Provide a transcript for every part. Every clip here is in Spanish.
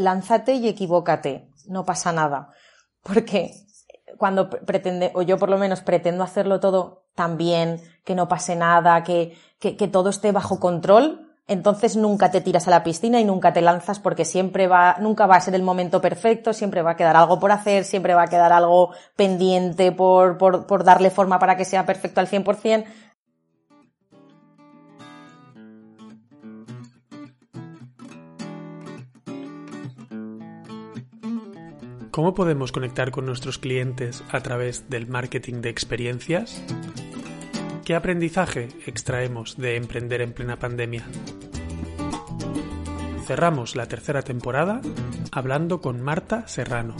lánzate y equivócate, no pasa nada. Porque cuando pretende, o yo por lo menos pretendo hacerlo todo tan bien, que no pase nada, que, que, que todo esté bajo control, entonces nunca te tiras a la piscina y nunca te lanzas porque siempre va, nunca va a ser el momento perfecto, siempre va a quedar algo por hacer, siempre va a quedar algo pendiente por, por, por darle forma para que sea perfecto al 100%. ¿Cómo podemos conectar con nuestros clientes a través del marketing de experiencias? ¿Qué aprendizaje extraemos de emprender en plena pandemia? Cerramos la tercera temporada hablando con Marta Serrano,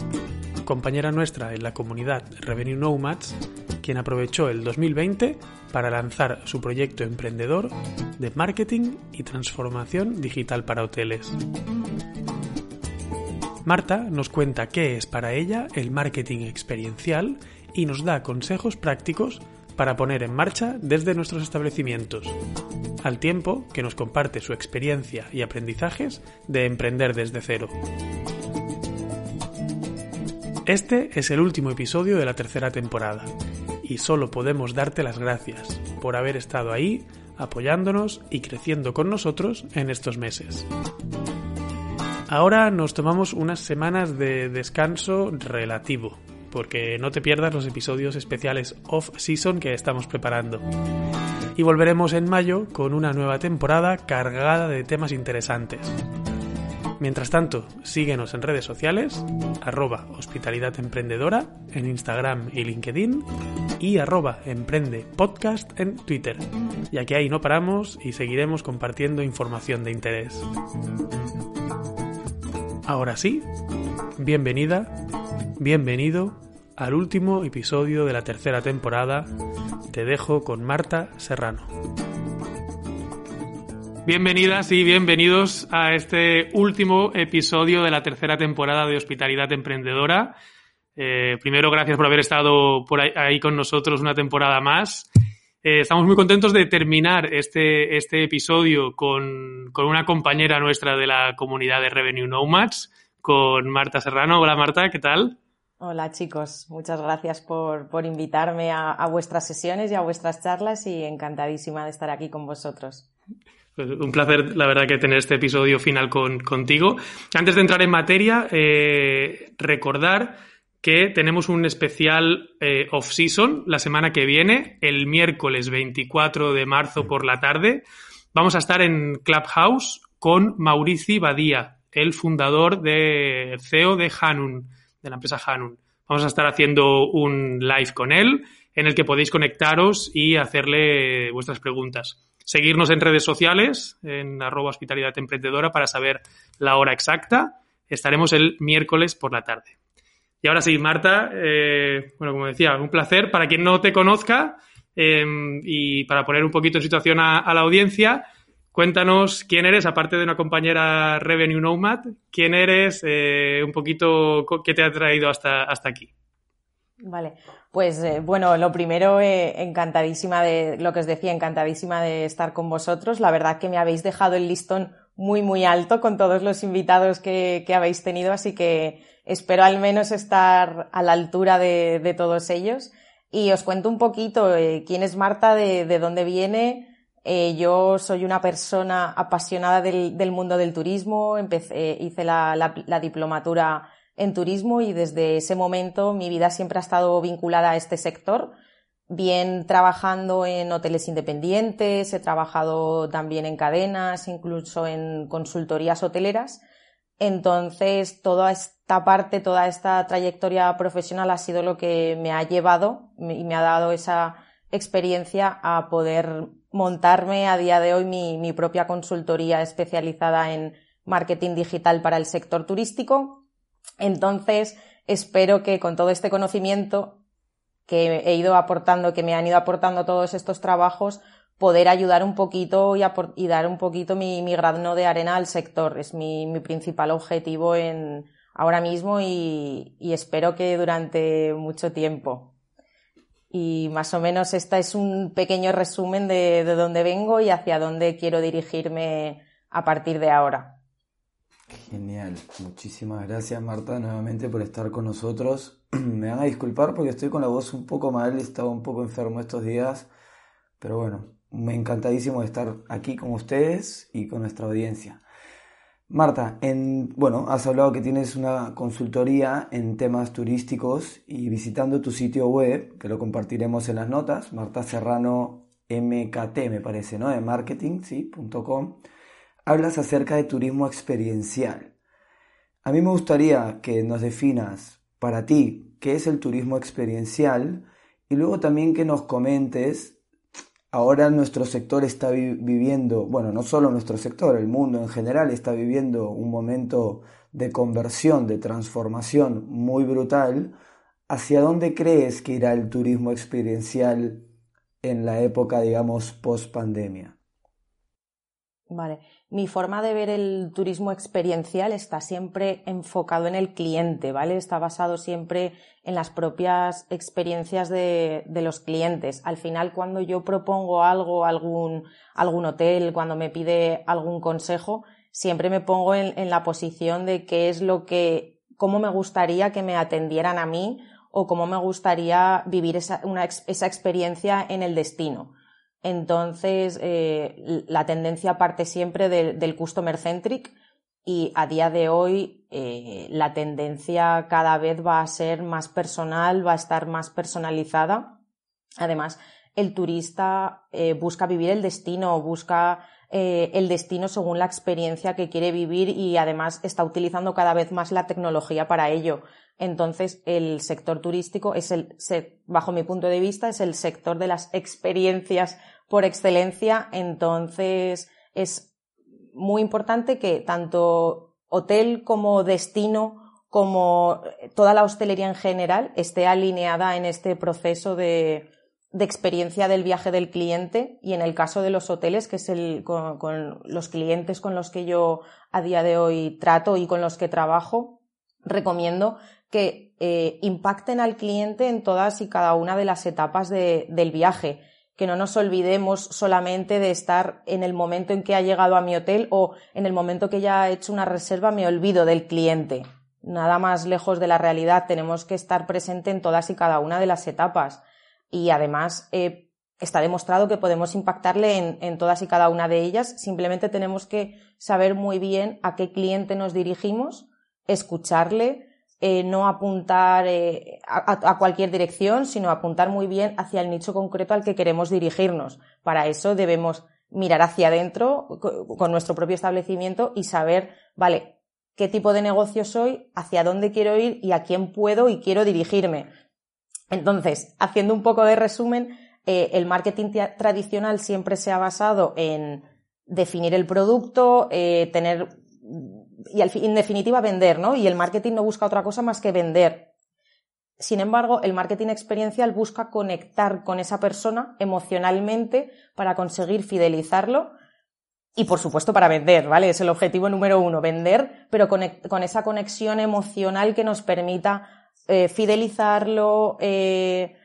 compañera nuestra en la comunidad Revenue Nomads, quien aprovechó el 2020 para lanzar su proyecto emprendedor de marketing y transformación digital para hoteles. Marta nos cuenta qué es para ella el marketing experiencial y nos da consejos prácticos para poner en marcha desde nuestros establecimientos, al tiempo que nos comparte su experiencia y aprendizajes de emprender desde cero. Este es el último episodio de la tercera temporada y solo podemos darte las gracias por haber estado ahí apoyándonos y creciendo con nosotros en estos meses. Ahora nos tomamos unas semanas de descanso relativo, porque no te pierdas los episodios especiales off-season que estamos preparando. Y volveremos en mayo con una nueva temporada cargada de temas interesantes. Mientras tanto, síguenos en redes sociales, arroba hospitalidad emprendedora en Instagram y LinkedIn y arroba emprende podcast en Twitter, ya que ahí no paramos y seguiremos compartiendo información de interés. Ahora sí, bienvenida Bienvenido al último episodio de la tercera temporada. Te dejo con Marta Serrano. Bienvenidas y bienvenidos a este último episodio de la tercera temporada de Hospitalidad Emprendedora. Eh, primero, gracias por haber estado por ahí, con nosotros una temporada más. Eh, estamos muy contentos de terminar este, este episodio con, con, una compañera nuestra de la comunidad de Revenue Nomads, con Marta Serrano. Hola Marta, ¿qué tal? Hola chicos, muchas gracias por, por invitarme a, a, vuestras sesiones y a vuestras charlas y encantadísima de estar aquí con vosotros. Pues un placer, la verdad, que tener este episodio final con, contigo. Antes de entrar en materia, eh, recordar que tenemos un especial eh, off-season la semana que viene, el miércoles 24 de marzo por la tarde. Vamos a estar en Clubhouse con Maurici Badía, el fundador de CEO de Hanun de la empresa Hanun. Vamos a estar haciendo un live con él en el que podéis conectaros y hacerle vuestras preguntas. Seguirnos en redes sociales, en arroba hospitalidad emprendedora para saber la hora exacta. Estaremos el miércoles por la tarde. Y ahora sí, Marta, eh, bueno, como decía, un placer. Para quien no te conozca eh, y para poner un poquito en situación a, la audiencia, Cuéntanos quién eres, aparte de una compañera Revenue Nomad, quién eres, eh, un poquito qué te ha traído hasta, hasta aquí. Vale, pues eh, bueno, lo primero, encantadísima de lo que os decía, encantadísima de estar con vosotros. La verdad que me habéis dejado el listón muy, muy alto con todos los invitados que habéis tenido, así que espero al menos estar a la altura de, todos ellos. Y os cuento un poquito eh, quién es Marta, de, de dónde viene, eh, yo soy una persona apasionada del, mundo del turismo, hice la, la, la, diplomatura en turismo y desde ese momento mi vida siempre ha estado vinculada a este sector, bien trabajando en hoteles independientes, he trabajado también en cadenas, incluso en consultorías hoteleras. Entonces, toda esta parte, toda esta trayectoria profesional ha sido lo que me ha llevado y me ha dado esa experiencia a poder montarme a día de hoy mi, propia consultoría especializada en marketing digital para el sector turístico. Entonces, espero que con todo este conocimiento que he ido aportando, que me han ido aportando todos estos trabajos, poder ayudar un poquito y, dar un poquito mi, mi, de arena al sector. Es mi, principal objetivo en, ahora mismo y, espero que durante mucho tiempo. Y más o menos este es un pequeño resumen de, de dónde vengo y hacia dónde quiero dirigirme a partir de ahora. Genial, muchísimas gracias Marta nuevamente por estar con nosotros. Me van a disculpar porque estoy con la voz un poco mal, he estado un poco enfermo estos días, pero bueno, me encantadísimo de estar aquí con ustedes y con nuestra audiencia. Marta, en, bueno, has hablado que tienes una consultoría en temas turísticos y visitando tu sitio web, que lo compartiremos en las notas, Marta Serrano MKT me parece, ¿no? De marketing, sí, hablas acerca de turismo experiencial. A mí me gustaría que nos definas para ti qué es el turismo experiencial y luego también que nos comentes, ahora nuestro sector está viviendo, bueno, no solo nuestro sector, el mundo en general está viviendo un momento de conversión, de transformación muy brutal. ¿Hacia dónde crees que irá el turismo experiencial en la época, digamos, post pandemia? Vale, mi forma de ver el turismo experiencial está siempre enfocado en el cliente, ¿vale? Está basado siempre en las propias experiencias de, los clientes. Al final, cuando yo propongo algo, algún, algún hotel, cuando me pide algún consejo, siempre me pongo en, la posición de qué es lo que, cómo me gustaría que me atendieran a mí o cómo me gustaría vivir esa, esa experiencia en el destino. Entonces, eh, la tendencia parte siempre del customer centric y a día de hoy eh, la tendencia cada vez va a ser más personal, va a estar más personalizada. Además, el turista eh, busca vivir el destino, busca el destino según la experiencia que quiere vivir y además está utilizando cada vez más la tecnología para ello. Entonces, el sector turístico es el, bajo mi punto de vista, es el sector de las experiencias por excelencia. Entonces, es muy importante que tanto hotel como destino, como toda la hostelería en general, esté alineada en este proceso de, experiencia del viaje del cliente y en el caso de los hoteles, que es el, con, los clientes con los que yo a día de hoy trato y con los que trabajo, recomiendo que eh, impacten al cliente en todas y cada una de las etapas del viaje que no nos olvidemos solamente de estar en el momento en que ha llegado a mi hotel o en el momento que ya ha hecho una reserva me olvido del cliente. Nada más lejos de la realidad, tenemos que estar presente en todas y cada una de las etapas. Y además eh, está demostrado que podemos impactarle en, todas y cada una de ellas. Simplemente tenemos que saber muy bien a qué cliente nos dirigimos, escucharle, eh, no apuntar eh, a, cualquier dirección, sino apuntar muy bien hacia el nicho concreto al que queremos dirigirnos. Para eso debemos mirar hacia adentro con nuestro propio establecimiento y saber, vale, qué tipo de negocio soy, hacia dónde quiero ir y a quién puedo y quiero dirigirme. Entonces, haciendo un poco de resumen, eh, el marketing tradicional siempre se ha basado en definir el producto, tener y en definitiva vender, ¿no? Y el marketing no busca otra cosa más que vender. Sin embargo, el marketing experiencial busca conectar con esa persona emocionalmente para conseguir fidelizarlo y, por supuesto, para vender, ¿vale? Es el objetivo número uno, vender, pero con, esa conexión emocional que nos permita eh, fidelizarlo, eh,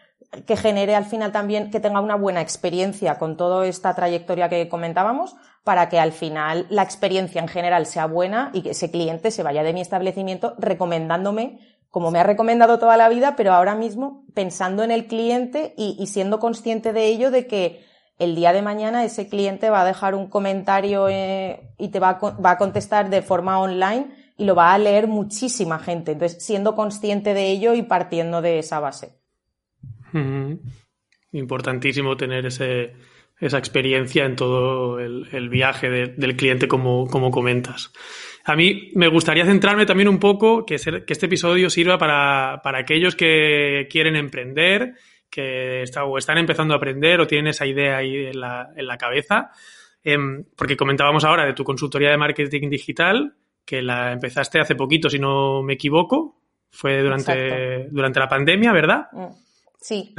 que genere al final también que tenga una buena experiencia con toda esta trayectoria que comentábamos para que al final la experiencia en general sea buena y que ese cliente se vaya de mi establecimiento recomendándome como me ha recomendado toda la vida, pero ahora mismo pensando en el cliente y, siendo consciente de ello, de que el día de mañana ese cliente va a dejar un comentario eh, y te va a, va a contestar de forma online lo va a leer muchísima gente. Entonces, siendo consciente de ello y partiendo de esa base. Importantísimo tener ese, esa experiencia en todo el, viaje del cliente, como, como, comentas. A mí me gustaría centrarme también un poco, que, que este episodio sirva para, para, aquellos que quieren emprender, que están empezando a aprender o tienen esa idea ahí en la, en la cabeza. Em, porque comentábamos ahora de tu consultoría de marketing digital, que la empezaste hace poquito, si no me equivoco. Fue durante, durante la pandemia, ¿verdad? Mm. Sí.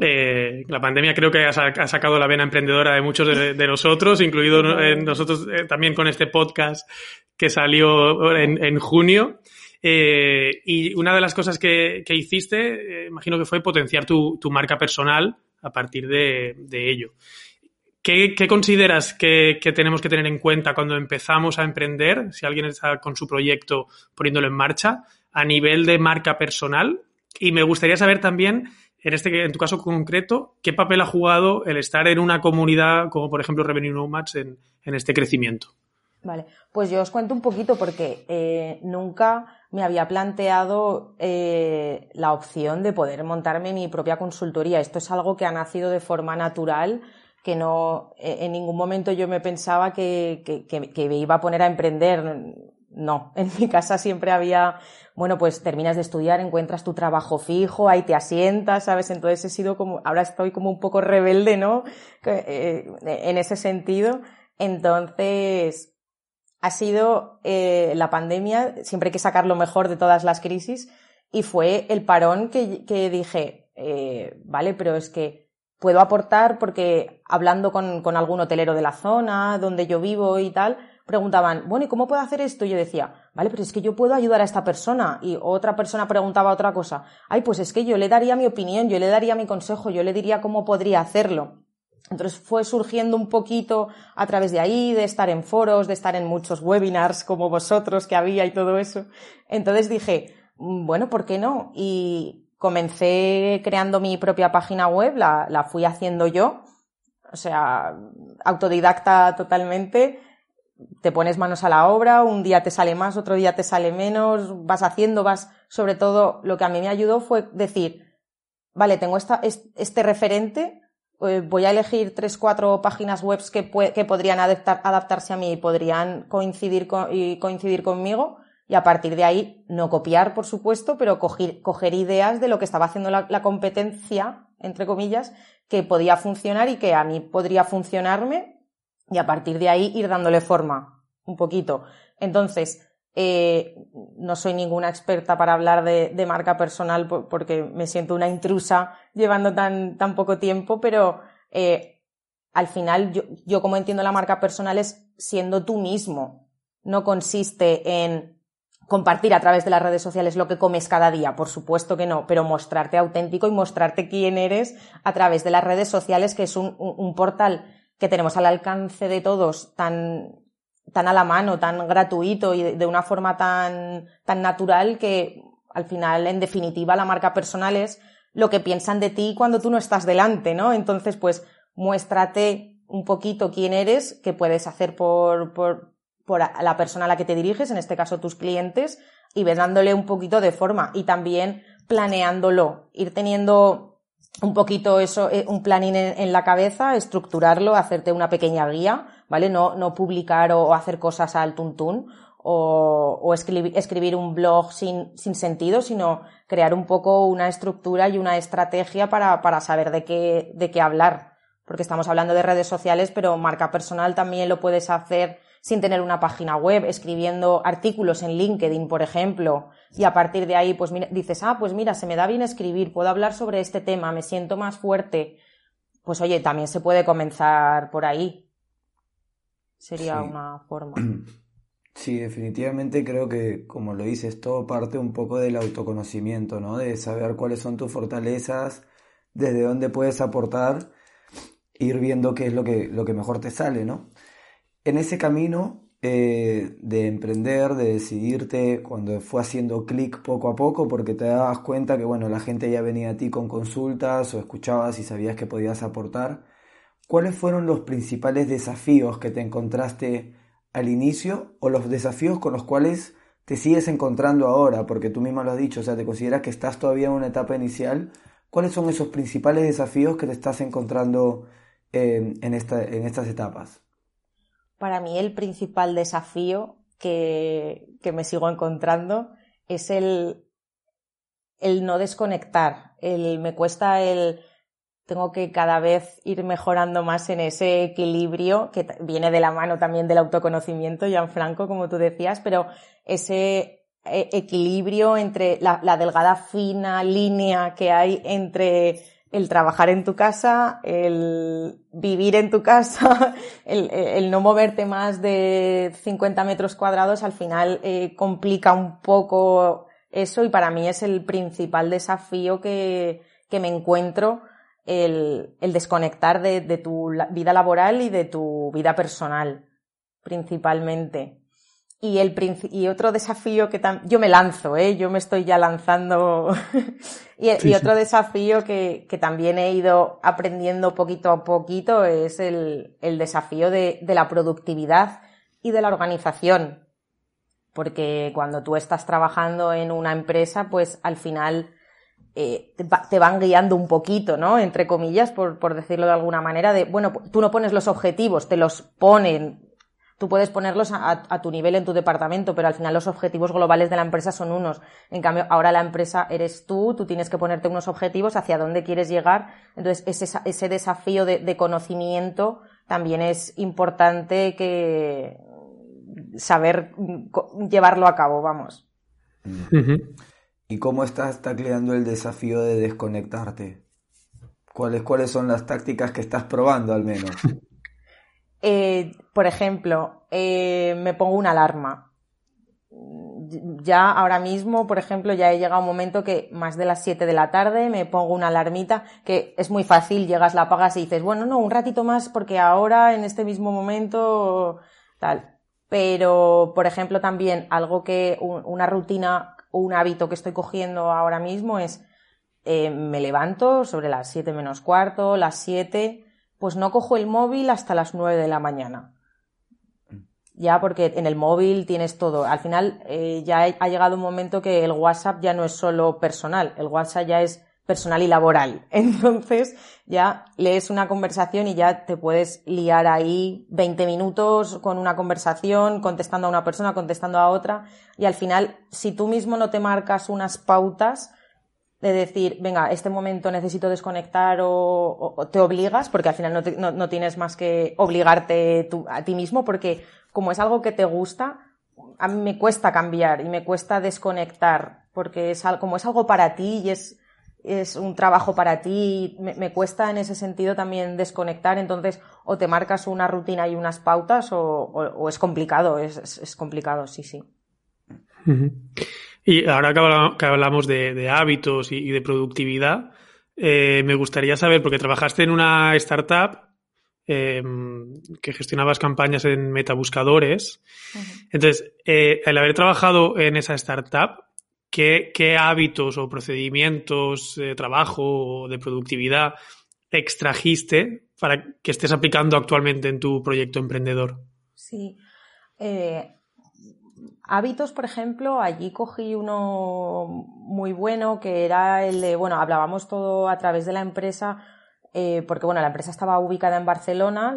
Eh, la pandemia creo que ha, sacado la vena emprendedora de muchos de, nosotros, incluido nosotros eh, también con este podcast que salió en, junio. Eh, y una de las cosas que, imagino que fue potenciar tu, marca personal a partir de, ello. ¿Qué, consideras que, tenemos que tener en cuenta cuando empezamos a emprender, si alguien está con su proyecto poniéndolo en marcha, a nivel de marca personal? Y me gustaría saber también, en, este, en tu caso concreto, qué papel ha jugado el estar en una comunidad como por ejemplo Revenue Nomads en, en este crecimiento. Vale, pues yo os cuento un poquito porque eh, nunca me había planteado eh, la opción de poder montarme mi propia consultoría. Esto es algo que ha nacido de forma natural, que no eh, en ningún momento yo me pensaba que, que, me iba a poner a emprender. No, en mi casa siempre había, bueno, pues terminas de estudiar, encuentras tu trabajo fijo, ahí te asientas, ¿sabes? Entonces he sido como, ahora estoy como un poco rebelde, ¿no? en ese sentido. Entonces, ha sido eh, la pandemia, siempre hay que sacar lo mejor de todas las crisis, y fue el parón que, que dije, eh, vale, pero es que puedo aportar porque hablando con, algún hotelero de la zona, donde yo vivo y tal, preguntaban, bueno, ¿y cómo puedo hacer esto? Y yo decía, vale, pero es que yo puedo ayudar a esta persona. Y otra persona preguntaba otra cosa. Ay, pues es que yo le daría mi opinión, yo le daría mi consejo, yo le diría cómo podría hacerlo. Entonces fue surgiendo un poquito a través de ahí, de estar en foros, de estar en muchos webinars como vosotros que había y todo eso. Entonces dije, mm, bueno, ¿por qué no? Y comencé creando mi propia página web, la, la fui haciendo yo, o sea, autodidacta totalmente, te pones manos a la obra, un día te sale más, otro día te sale menos, vas haciendo, vas, sobre todo, lo que a mí me ayudó fue decir, vale, tengo esta, este referente, eh, voy a elegir tres, cuatro páginas web que, que podrían adaptarse a mí y podrían coincidir, y coincidir conmigo. Y a partir de ahí, no copiar, por supuesto, pero coger, ideas de lo que estaba haciendo la, la, competencia, entre comillas, que podía funcionar y que a mí podría funcionarme. Y a partir de ahí ir dándole forma, un poquito. Entonces, eh, no soy ninguna experta para hablar de, marca personal porque me siento una intrusa llevando tan, tan poco tiempo, pero eh, al final yo, yo como entiendo la marca personal es siendo tú mismo. No consiste en compartir a través de las redes sociales lo que comes cada día, por supuesto que no, pero mostrarte auténtico y mostrarte quién eres a través de las redes sociales, que es un, un portal que tenemos al alcance de todos tan tan a la mano, tan gratuito y de una forma tan, tan natural que al final, en definitiva, la marca personal es lo que piensan de ti cuando tú no estás delante, ¿no? Entonces, pues, muéstrate un poquito quién eres, qué puedes hacer por, por, por la persona a la que te diriges, en este caso tus clientes, y ves dándole un poquito de forma y también planeándolo, ir teniendo un poquito eso, eh, un planning en la cabeza, estructurarlo, hacerte una pequeña guía ¿vale? No, no publicar o, hacer cosas al tuntún o, o escribir, escribir, un blog sin, sin, sentido, sino crear un poco una estructura y una estrategia para, para saber de qué, de qué hablar. Porque estamos hablando de redes sociales, pero marca personal también lo puedes hacer sin tener una página web, escribiendo artículos en LinkedIn, por ejemplo, y a partir de ahí, pues mira, dices, ah, pues mira, se me da bien escribir, puedo hablar sobre este tema, me siento más fuerte. Pues oye, también se puede comenzar por ahí sería una forma. Sí, definitivamente creo que, como lo dices, todo parte un poco del autoconocimiento, ¿no? De saber cuáles son tus fortalezas, desde dónde puedes aportar, ir viendo qué es lo que, lo que mejor te sale, ¿no? En ese camino eh, de emprender, de decidirte, cuando fue haciendo clic poco a poco, porque te dabas cuenta que, bueno, la gente ya venía a ti con consultas o escuchabas y sabías que podías aportar, ¿cuáles fueron los principales desafíos que te encontraste al inicio o los desafíos con los cuales te sigues encontrando ahora? Porque tú misma lo has dicho, o sea, te consideras que estás todavía en una etapa inicial. ¿Cuáles son esos principales desafíos que te estás encontrando en, en estas etapas? Para mí el principal desafío que, que me sigo encontrando es el, el no desconectar. El, me cuesta el tengo que cada vez ir mejorando más en ese equilibrio que viene de la mano también del autoconocimiento, Franco, como tú decías, pero ese eh, equilibrio entre la, delgada fina línea que hay entre el trabajar en tu casa, el vivir en tu casa, el, no moverte más de 50 metros cuadrados, al final eh, complica un poco eso y para mí es el principal desafío que, que me encuentro el, desconectar de, tu vida laboral y de tu vida personal, principalmente. Y, el, y otro desafío que yo me lanzo, ¿eh? yo me estoy ya lanzando. y, otro desafío que, también he ido aprendiendo poquito a poquito es el, desafío de, de la productividad y de la organización. Porque cuando tú estás trabajando en una empresa, pues al final eh, te, van guiando un poquito, ¿no? Entre comillas, por, por, decirlo de alguna manera, de, bueno, tú no pones los objetivos, te los ponen. Tú puedes ponerlos a, tu nivel en tu departamento, pero al final los objetivos globales de la empresa son unos. En cambio, ahora la empresa eres tú, tú tienes que ponerte unos objetivos hacia dónde quieres llegar. Entonces, ese, ese desafío de, conocimiento también es importante que saber llevarlo a cabo, vamos. ¿Y cómo estás tacleando el desafío de desconectarte? ¿Cuáles, cuáles son las tácticas que estás probando al menos? Eh, por ejemplo, eh, me pongo una alarma. Ya ahora mismo, por ejemplo, ya he llegado a un momento que más de las 7 de la tarde me pongo una alarmita que es muy fácil, llegas, la apagas y dices, bueno, no, un ratito más porque ahora en este mismo momento tal. Pero, por ejemplo, también algo que una rutina un hábito que estoy cogiendo ahora mismo es eh, me levanto sobre las 7 menos cuarto, las 7, pues no cojo el móvil hasta las 9 de la mañana. Ya porque en el móvil tienes todo. Al final eh, ya ha llegado un momento que el WhatsApp ya no es solo personal, el WhatsApp ya es personal y laboral. Entonces ya lees una conversación y ya te puedes liar ahí 20 minutos con una conversación, contestando a una persona, contestando a otra. Y al final, si tú mismo no te marcas unas pautas de decir, venga, este momento necesito desconectar o, te obligas, porque al final no, tienes más que obligarte a ti mismo, porque como es algo que te gusta, a mí me cuesta cambiar y me cuesta desconectar, porque es, como es algo para ti y es, es un trabajo para ti, me, me, cuesta en ese sentido también desconectar, entonces o te marcas una rutina y unas pautas o, o, es complicado, es, es, complicado, sí, sí. Y ahora que hablamos de, de hábitos y, de productividad, eh, me gustaría saber, porque trabajaste en una startup eh, que gestionabas campañas en metabuscadores, entonces, eh, al haber trabajado en esa startup, ¿qué, hábitos o procedimientos de trabajo o de productividad extrajiste para que estés aplicando actualmente en tu proyecto emprendedor? Sí. Eh, hábitos, por ejemplo, allí cogí uno muy bueno que era el de, bueno, hablábamos todo a través de la empresa, eh, porque bueno, la empresa estaba ubicada en Barcelona,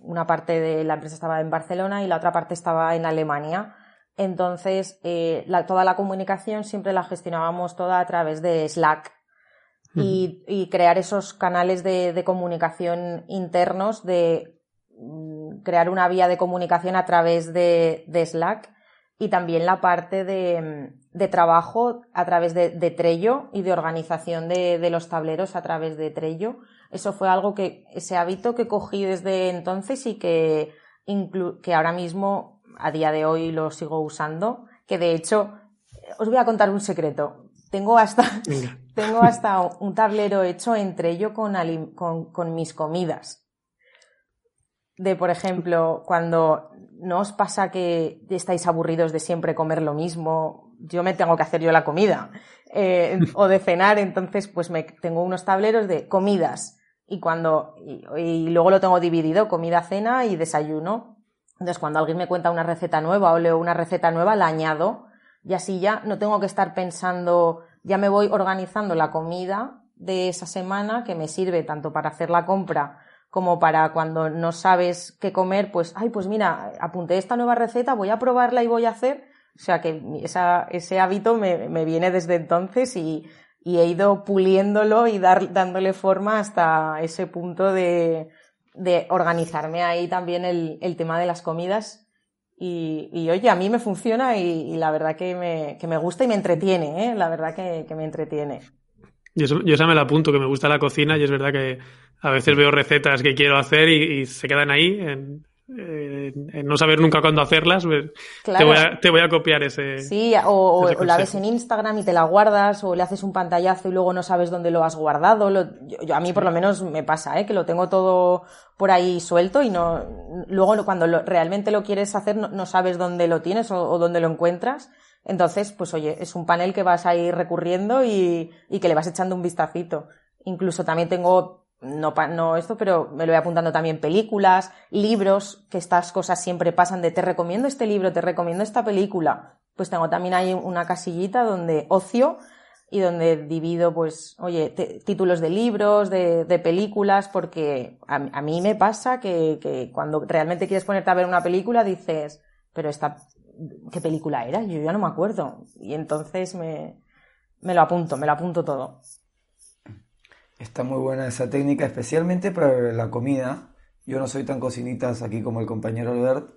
una parte de la empresa estaba en Barcelona y la otra parte estaba en Alemania. Entonces, eh, toda la comunicación siempre la gestionábamos toda a través de Slack y, crear esos canales de, comunicación internos, de crear una vía de comunicación a través de, Slack y también la parte de, trabajo a través de, Trello y de organización de, los tableros a través de Trello. Eso fue algo que, ese hábito que cogí desde entonces y que, que ahora mismo a día de hoy lo sigo usando, que de hecho, os voy a contar un secreto. Tengo hasta, tengo hasta un tablero hecho entre ello con, con, mis comidas. De, por ejemplo, cuando no os pasa que estáis aburridos de siempre comer lo mismo, yo me tengo que hacer yo la comida. Eh, o de cenar, entonces pues me tengo unos tableros de comidas. Y cuando y luego lo tengo dividido comida, cena y desayuno. Entonces, cuando alguien me cuenta una receta nueva o leo una receta nueva, la añado. Y así ya no tengo que estar pensando, ya me voy organizando la comida de esa semana que me sirve tanto para hacer la compra como para cuando no sabes qué comer, pues, ay, pues mira, apunté esta nueva receta, voy a probarla y voy a hacer. O sea que ese hábito me, me viene desde entonces y, he ido puliéndolo y dar, dándole forma hasta ese punto de, de organizarme ahí también el, tema de las comidas. Y, y, oye, a mí me funciona y, la verdad que me, que me, gusta y me entretiene, ¿eh? La verdad que me entretiene. Yo, yo esa me la apunto, que me gusta la cocina y es verdad que a veces veo recetas que quiero hacer y, se quedan ahí en, eh, no saber nunca cuándo hacerlas, pues, te, voy a, copiar ese. Sí, o, la ves en Instagram y te la guardas, o le haces un pantallazo y luego no sabes dónde lo has guardado. yo, a mí por lo menos me pasa, ¿eh? que lo tengo todo por ahí suelto y no luego cuando realmente lo quieres hacer no, sabes dónde lo tienes o, dónde lo encuentras. Entonces, pues oye, es un panel que vas a ir recurriendo y, y que le vas echando un vistacito. Incluso también tengo no, no esto, pero me lo voy apuntando también películas, libros, que estas cosas siempre pasan de te recomiendo este libro, te recomiendo esta película. Pues tengo también ahí una casillita donde ocio y donde divido, pues, oye, títulos de libros, de, de películas, porque a, a, mí me pasa que, que cuando realmente quieres ponerte a ver una película dices, pero esta, ¿qué película era? Yo ya no me acuerdo. Y entonces me, me lo apunto, me lo apunto todo. Está muy buena esa técnica, especialmente para la comida. Yo no soy tan cocinitas aquí como el compañero Albert,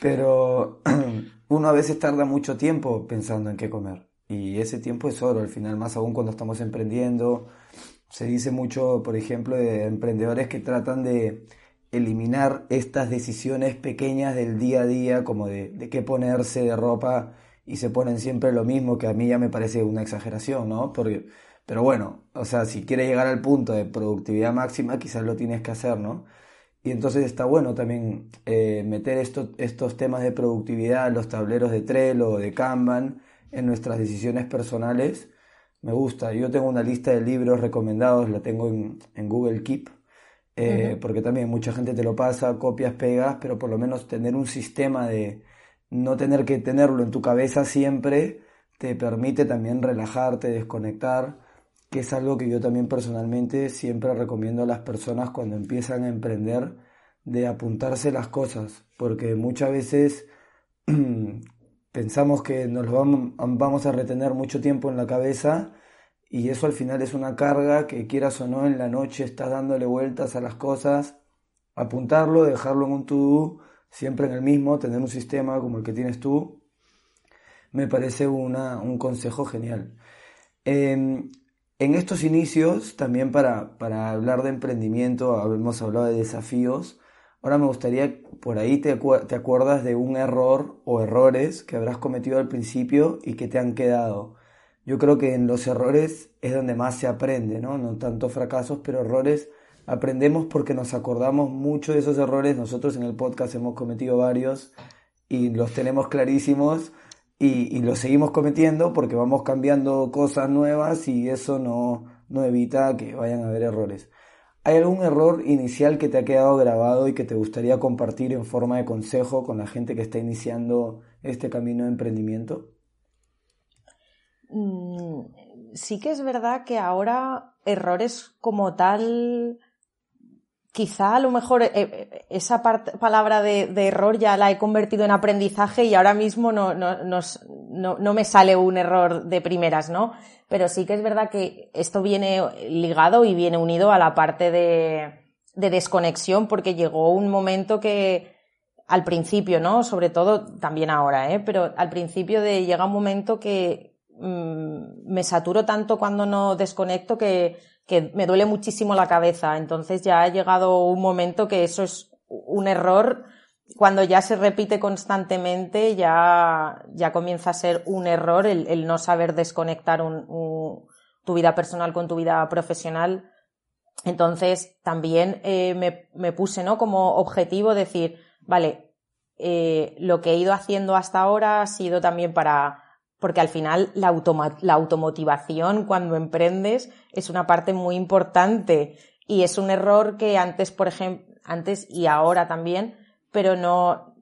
pero uno a veces tarda mucho tiempo pensando en qué comer. Y ese tiempo es oro al final, más aún cuando estamos emprendiendo. Se dice mucho, por ejemplo, de emprendedores que tratan de eliminar estas decisiones pequeñas del día a día, como de, qué ponerse de ropa, y se ponen siempre lo mismo, que a mí ya me parece una exageración, ¿no? Porque pero bueno, o sea, si quieres llegar al punto de productividad máxima, quizás lo tienes que hacer, ¿no? Y entonces está bueno también eh, meter estos temas de productividad, los tableros de Trello o de Kanban, en nuestras decisiones personales. Me gusta. Yo tengo una lista de libros recomendados, la tengo en, Google Keep, eh, porque también mucha gente te lo pasa, copias, pegas, pero por lo menos tener un sistema de no tener que tenerlo en tu cabeza siempre te permite también relajarte, desconectar que es algo que yo también personalmente siempre recomiendo a las personas cuando empiezan a emprender, de apuntarse las cosas, porque muchas veces pensamos que nos vamos a retener mucho tiempo en la cabeza y eso al final es una carga que quieras o no en la noche estás dándole vueltas a las cosas, apuntarlo, dejarlo en un to siempre en el mismo, tener un sistema como el que tienes tú, me parece una, un consejo genial. Em, en estos inicios, también para, para hablar de emprendimiento, hemos hablado de desafíos. Ahora me gustaría, por ahí te, te acuerdas de un error o errores que habrás cometido al principio y que te han quedado. Yo creo que en los errores es donde más se aprende, ¿no? No tanto fracasos, pero errores aprendemos porque nos acordamos mucho de esos errores. Nosotros en el podcast hemos cometido varios y los tenemos clarísimos y, lo seguimos cometiendo porque vamos cambiando cosas nuevas y eso no, no evita que vayan a haber errores. ¿Hay algún error inicial que te ha quedado grabado y que te gustaría compartir en forma de consejo con la gente que está iniciando este camino de emprendimiento? Mm, sí que es verdad que ahora errores como tal quizá a lo mejor eh, eh, esa palabra de, error ya la he convertido en aprendizaje y ahora mismo no, no, me sale un error de primeras, ¿no? Pero sí que es verdad que esto viene ligado y viene unido a la parte de, desconexión porque llegó un momento que al principio, ¿no? Sobre todo también ahora, ¿eh? Pero al principio de llega un momento que mm, me saturo tanto cuando no desconecto que que me duele muchísimo la cabeza. Entonces ya ha llegado un momento que eso es un error. Cuando ya se repite constantemente, ya, ya comienza a ser un error el, no saber desconectar tu vida personal con tu vida profesional. Entonces también eh, me, me, puse ¿no? como objetivo decir, vale, eh, lo que he ido haciendo hasta ahora ha sido también para porque al final la, automotivación cuando emprendes es una parte muy importante y es un error que antes, por ejemplo, antes y ahora también, pero no,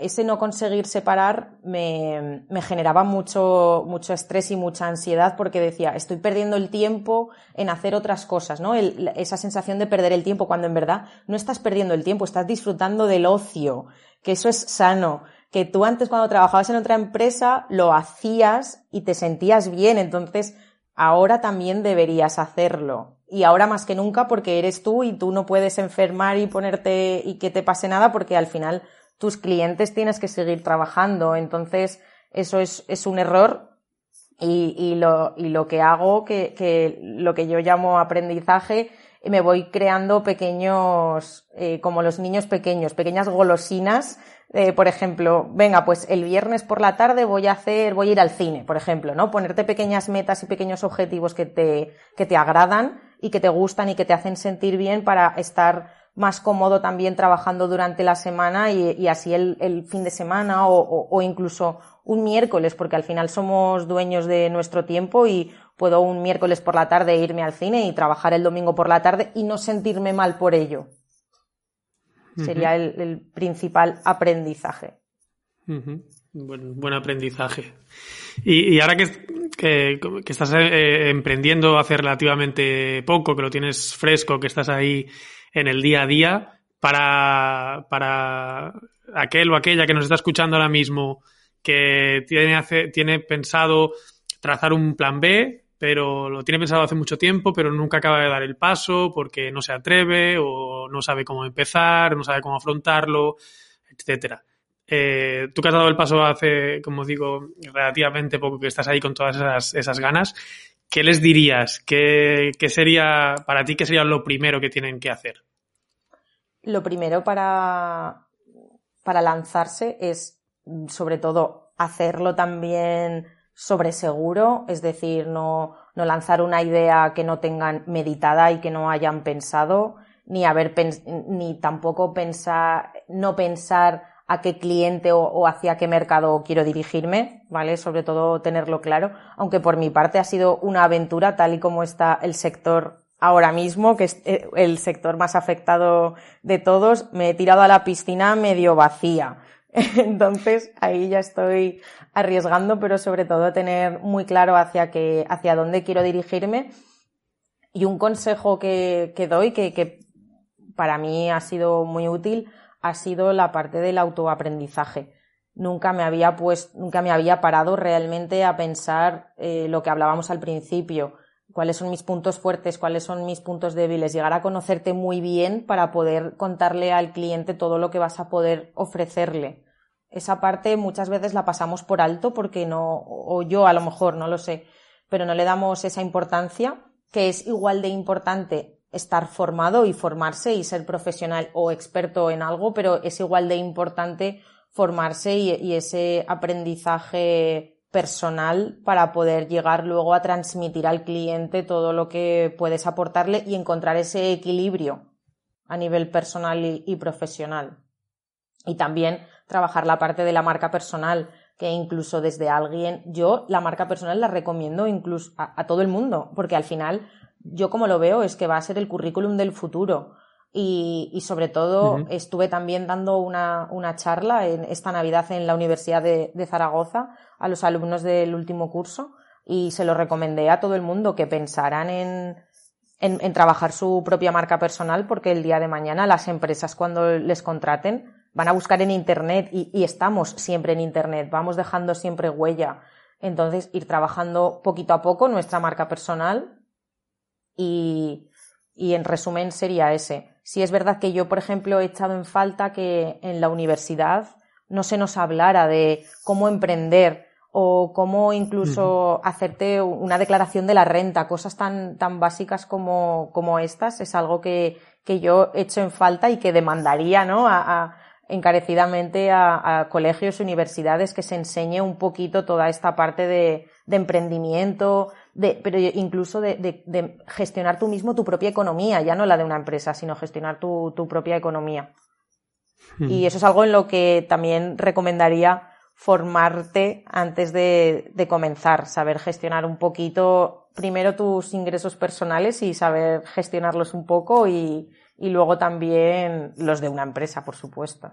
ese no conseguir separar me, generaba mucho, mucho estrés y mucha ansiedad porque decía, estoy perdiendo el tiempo en hacer otras cosas, ¿no? esa sensación de perder el tiempo cuando en verdad no estás perdiendo el tiempo, estás disfrutando del ocio, que eso es sano que tú antes cuando trabajabas en otra empresa lo hacías y te sentías bien, entonces ahora también deberías hacerlo. Y ahora más que nunca porque eres tú y tú no puedes enfermar y ponerte y que te pase nada porque al final tus clientes tienes que seguir trabajando. Entonces eso es, es un error y, y, lo, y lo que hago, que, que lo que yo llamo aprendizaje, me voy creando pequeños, eh, como los niños pequeños, pequeñas golosinas. Eh, por ejemplo, venga, pues el viernes por la tarde voy a hacer, voy a ir al cine, por ejemplo, ¿no? Ponerte pequeñas metas y pequeños objetivos que te, que te agradan y que te gustan y que te hacen sentir bien para estar más cómodo también trabajando durante la semana y, así el, fin de semana o, incluso un miércoles, porque al final somos dueños de nuestro tiempo y puedo un miércoles por la tarde irme al cine y trabajar el domingo por la tarde y no sentirme mal por ello. Sería el, principal aprendizaje. buen, aprendizaje. Y, ahora que, que, estás eh, emprendiendo hace relativamente poco, que lo tienes fresco, que estás ahí en el día a día para, para aquel o aquella que nos está escuchando ahora mismo que tiene, hace, tiene pensado trazar un plan B, pero lo tiene pensado hace mucho tiempo, pero nunca acaba de dar el paso porque no se atreve o no sabe cómo empezar, no sabe cómo afrontarlo, etcétera. Eh, tú que has dado el paso hace, como digo, relativamente poco que estás ahí con todas esas, esas ganas, ¿qué les dirías? ¿Qué, sería, para ti, qué sería lo primero que tienen que hacer? Lo primero para, para lanzarse es, sobre todo, hacerlo también sobre seguro, es decir, no, no lanzar una idea que no tengan meditada y que no hayan pensado, ni haber ni tampoco pensar, no pensar a qué cliente o, hacia qué mercado quiero dirigirme, ¿vale? Sobre todo tenerlo claro, aunque por mi parte ha sido una aventura tal y como está el sector ahora mismo, que es eh, el sector más afectado de todos, me he tirado a la piscina medio vacía. Entonces ahí ya estoy arriesgando, pero sobre todo tener muy claro hacia qué, hacia dónde quiero dirigirme. Y un consejo que, que doy, que, que para mí ha sido muy útil, ha sido la parte del autoaprendizaje. Nunca me había pues, nunca me había parado realmente a pensar eh, lo que hablábamos al principio, cuáles son mis puntos fuertes, cuáles son mis puntos débiles, llegar a conocerte muy bien para poder contarle al cliente todo lo que vas a poder ofrecerle. Esa parte muchas veces la pasamos por alto porque no, o yo a lo mejor, no lo sé, pero no le damos esa importancia, que es igual de importante estar formado y formarse y ser profesional o experto en algo, pero es igual de importante formarse y, ese aprendizaje personal para poder llegar luego a transmitir al cliente todo lo que puedes aportarle y encontrar ese equilibrio a nivel personal y, profesional. Y también trabajar la parte de la marca personal, que incluso desde alguien, yo la marca personal la recomiendo incluso a todo el mundo, porque al final yo como lo veo es que va a ser el currículum del futuro. Y, sobre todo estuve también dando una, charla en esta Navidad en la Universidad de, Zaragoza a los alumnos del último curso y se lo recomendé a todo el mundo que pensaran en, en, trabajar su propia marca personal porque el día de mañana las empresas cuando les contraten van a buscar en Internet y, y estamos siempre en Internet, vamos dejando siempre huella. Entonces, ir trabajando poquito a poco nuestra marca personal y, y en resumen sería ese. Si es verdad que yo, por ejemplo, he echado en falta que en la universidad no se nos hablara de cómo emprender o cómo incluso hacerte una declaración de la renta, cosas tan, tan básicas como, como estas, es algo que, que yo hecho en falta y que demandaría, ¿no? A, encarecidamente a, a, colegios y universidades que se enseñe un poquito toda esta parte de, de emprendimiento, de, pero incluso de, de, gestionar tú mismo tu propia economía, ya no la de una empresa, sino gestionar tu, tu propia economía. Hmm. Y eso es algo en lo que también recomendaría formarte antes de, de, comenzar, saber gestionar un poquito primero tus ingresos personales y saber gestionarlos un poco y, y luego también los de una empresa, por supuesto.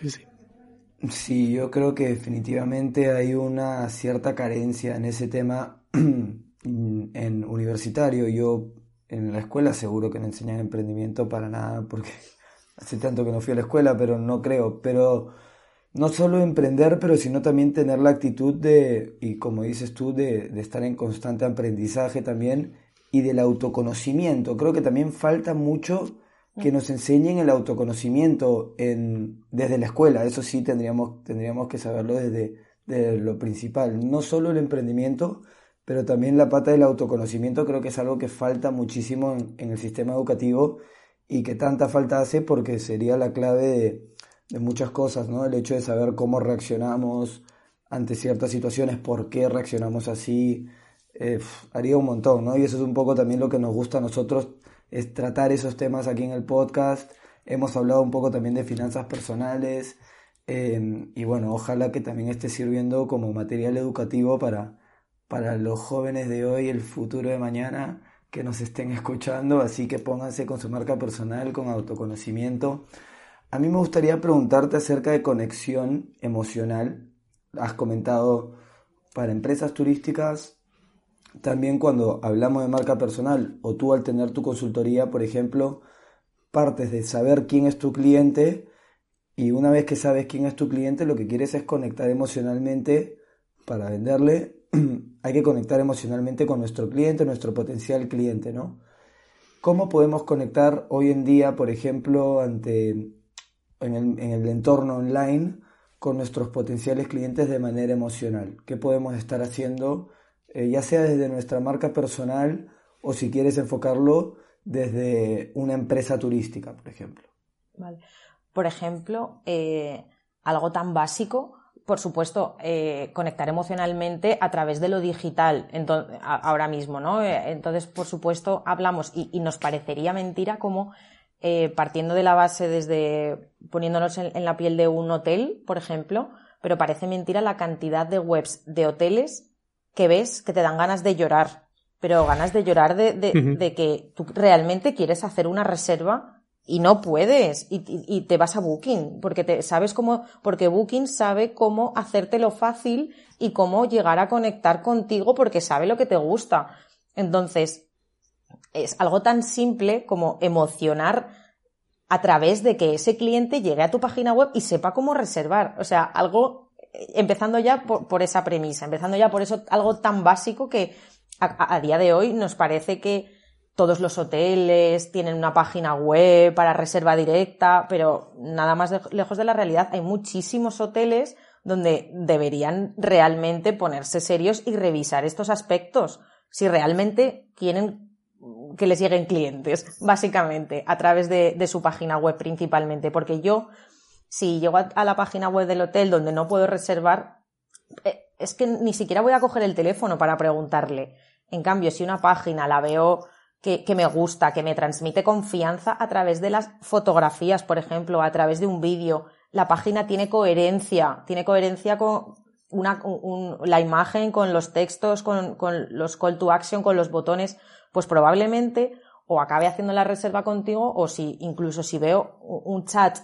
Sí, sí. Sí, yo creo que definitivamente hay una cierta carencia en ese tema en universitario. Yo en la escuela seguro que no enseñan emprendimiento para nada, porque hace tanto que no fui a la escuela, pero no creo. Pero no solo emprender, pero sino también tener la actitud de, y como dices tú, de, de estar en constante aprendizaje también y del autoconocimiento. Creo que también falta mucho que nos enseñen el autoconocimiento en, desde la escuela. Eso sí tendríamos, tendríamos que saberlo desde, lo principal. No solo el emprendimiento, pero también la pata del autoconocimiento creo que es algo que falta muchísimo en, el sistema educativo y que tanta falta hace porque sería la clave de, muchas cosas, ¿no? El hecho de saber cómo reaccionamos ante ciertas situaciones, por qué reaccionamos así, eh, haría un montón, ¿no? Y eso es un poco también lo que nos gusta a nosotros, es tratar esos temas aquí en el podcast. Hemos hablado un poco también de finanzas personales eh, y bueno, ojalá que también esté sirviendo como material educativo para para los jóvenes de hoy, el futuro de mañana, que nos estén escuchando, así que pónganse con su marca personal, con autoconocimiento. A mí me gustaría preguntarte acerca de conexión emocional. Has comentado para empresas turísticas, también cuando hablamos de marca personal o tú al tener tu consultoría, por ejemplo, partes de saber quién es tu cliente y una vez que sabes quién es tu cliente, lo que quieres es conectar emocionalmente para venderle hay que conectar emocionalmente con nuestro cliente, nuestro potencial cliente, ¿no? ¿Cómo podemos conectar hoy en día, por ejemplo, ante, en, el, entorno online con nuestros potenciales clientes de manera emocional? ¿Qué podemos estar haciendo, eh, ya sea desde nuestra marca personal o si quieres enfocarlo desde una empresa turística, por ejemplo? Por ejemplo, eh, algo tan básico por supuesto, eh, conectar emocionalmente a través de lo digital ahora mismo, ¿no? Entonces, por supuesto, hablamos y, nos parecería mentira como partiendo de la base desde poniéndonos en, la piel de un hotel, por ejemplo, pero parece mentira la cantidad de webs de hoteles que ves que te dan ganas de llorar, pero ganas de llorar de, de que tú realmente quieres hacer una reserva y no puedes y, y, te vas a Booking porque te sabes cómo porque Booking sabe cómo hacértelo fácil y cómo llegar a conectar contigo porque sabe lo que te gusta. Entonces es algo tan simple como emocionar a través de que ese cliente llegue a tu página web y sepa cómo reservar. O sea algo empezando ya por, esa premisa empezando ya por eso algo tan básico que a día de hoy nos parece que todos los hoteles tienen una página web para reserva directa, pero nada más lejos de la realidad. Hay muchísimos hoteles donde deberían realmente ponerse serios y revisar estos aspectos. Si realmente quieren que les lleguen clientes, básicamente, a través de, su página web principalmente. Porque yo, si llego a, la página web del hotel donde no puedo reservar, eh, es que ni siquiera voy a coger el teléfono para preguntarle. En cambio, si una página la veo que, me gusta, que me transmite confianza a través de las fotografías, por ejemplo, a través de un vídeo. La página tiene coherencia, tiene coherencia con la imagen, con los textos, con, con los call to action, con los botones, pues probablemente o acabe haciendo la reserva contigo o si incluso si veo un chat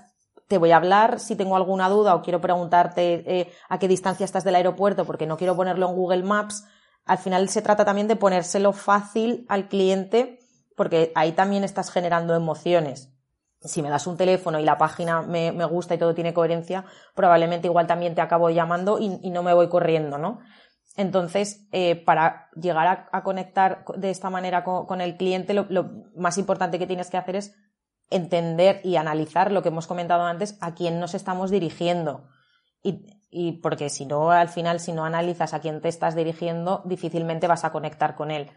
te voy a hablar si tengo alguna duda o quiero preguntarte eh, a qué distancia estás del aeropuerto porque no quiero ponerlo en Google Maps, al final se trata también de ponérselo fácil al cliente porque ahí también estás generando emociones. Si me das un teléfono y la página me, gusta y todo tiene coherencia, probablemente igual también te acabo llamando y, no me voy corriendo, ¿no? Entonces, eh, para llegar a, conectar de esta manera con, el cliente, lo, más importante que tienes que hacer es entender y analizar lo que hemos comentado antes, a quién nos estamos dirigiendo. Y y porque si no, al final, si no analizas a quién te estás dirigiendo, difícilmente vas a conectar con él.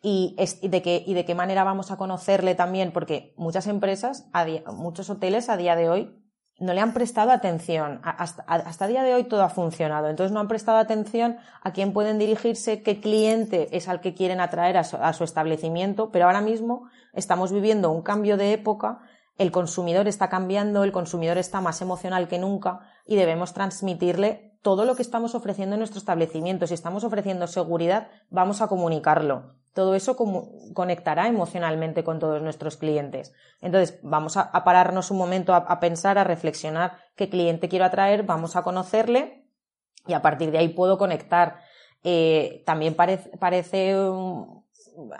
Y, de, qué, y de qué manera vamos a conocerle también, porque muchas empresas, muchos hoteles a día de hoy no le han prestado atención. Hasta, hasta día de hoy todo ha funcionado. Entonces no han prestado atención a quién pueden dirigirse, qué cliente es al que quieren atraer a su establecimiento. Pero ahora mismo estamos viviendo un cambio de época el consumidor está cambiando, el consumidor está más emocional que nunca y debemos transmitirle todo lo que estamos ofreciendo en nuestro establecimiento. Si estamos ofreciendo seguridad, vamos a comunicarlo. Todo eso conectará emocionalmente con todos nuestros clientes. Entonces, vamos a, pararnos un momento a, pensar, a reflexionar qué cliente quiero atraer, vamos a conocerle y a partir de ahí puedo conectar. Eh, también parece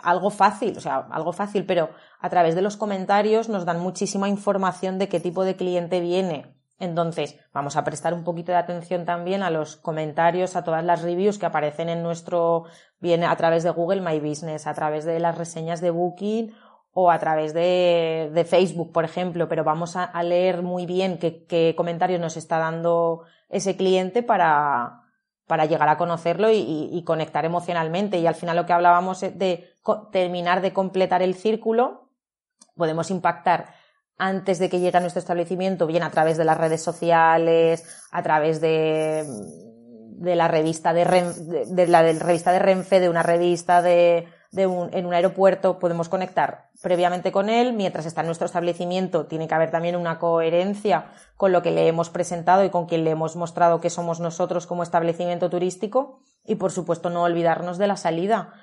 algo fácil, o sea, algo fácil, pero a través de los comentarios nos dan muchísima información de qué tipo de cliente viene. Entonces, vamos a prestar un poquito de atención también a los comentarios, a todas las reviews que aparecen en nuestro, viene a través de Google My Business, a través de las reseñas de Booking o a través de, de Facebook, por ejemplo, pero vamos a, leer muy bien qué, qué comentarios nos está dando ese cliente para, para llegar a conocerlo y, conectar emocionalmente. Y al final lo que hablábamos de terminar de completar el círculo, podemos impactar antes de que llegue a nuestro establecimiento, bien a través de las redes sociales, a través de, la revista de, de, la revista de Renfe, de una revista de, de un, en un aeropuerto, podemos conectar previamente con él, mientras está en nuestro establecimiento, tiene que haber también una coherencia con lo que le hemos presentado y con quien le hemos mostrado que somos nosotros como establecimiento turístico y, por supuesto, no olvidarnos de la salida.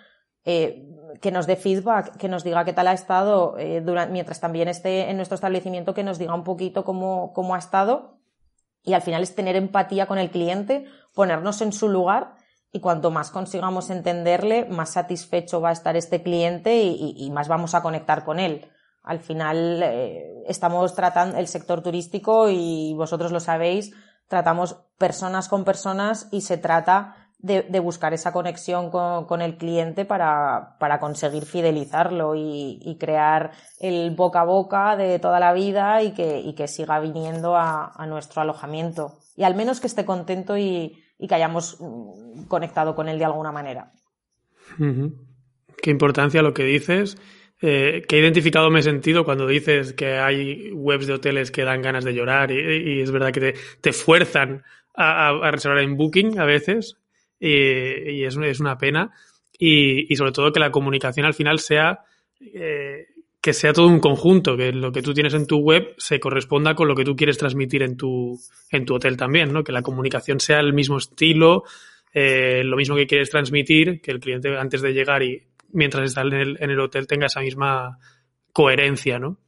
Eh, que nos dé feedback, que nos diga qué tal ha estado, eh, durante, mientras también esté en nuestro establecimiento, que nos diga un poquito cómo, cómo ha estado. Y al final es tener empatía con el cliente, ponernos en su lugar y cuanto más consigamos entenderle, más satisfecho va a estar este cliente y, más vamos a conectar con él. Al final eh, estamos tratando el sector turístico y vosotros lo sabéis, tratamos personas con personas y se trata de, buscar esa conexión con, el cliente para, conseguir fidelizarlo y, crear el boca a boca de toda la vida y que, que siga viniendo a, nuestro alojamiento. Y al menos que esté contento y, que hayamos mm, conectado con él de alguna manera. Qué importancia lo que dices. Eh, que identificado me he sentido cuando dices que hay webs de hoteles que dan ganas de llorar y, es verdad que te, fuerzan a, a, reservar en Booking a veces y, es, una pena. Y, y, sobre todo que la comunicación al final sea eh, que sea todo un conjunto, que lo que tú tienes en tu web se corresponda con lo que tú quieres transmitir en tu, en tu hotel también, ¿no? Que la comunicación sea el mismo estilo, eh, lo mismo que quieres transmitir, que el cliente antes de llegar y mientras está en el, en el hotel tenga esa misma coherencia, ¿no?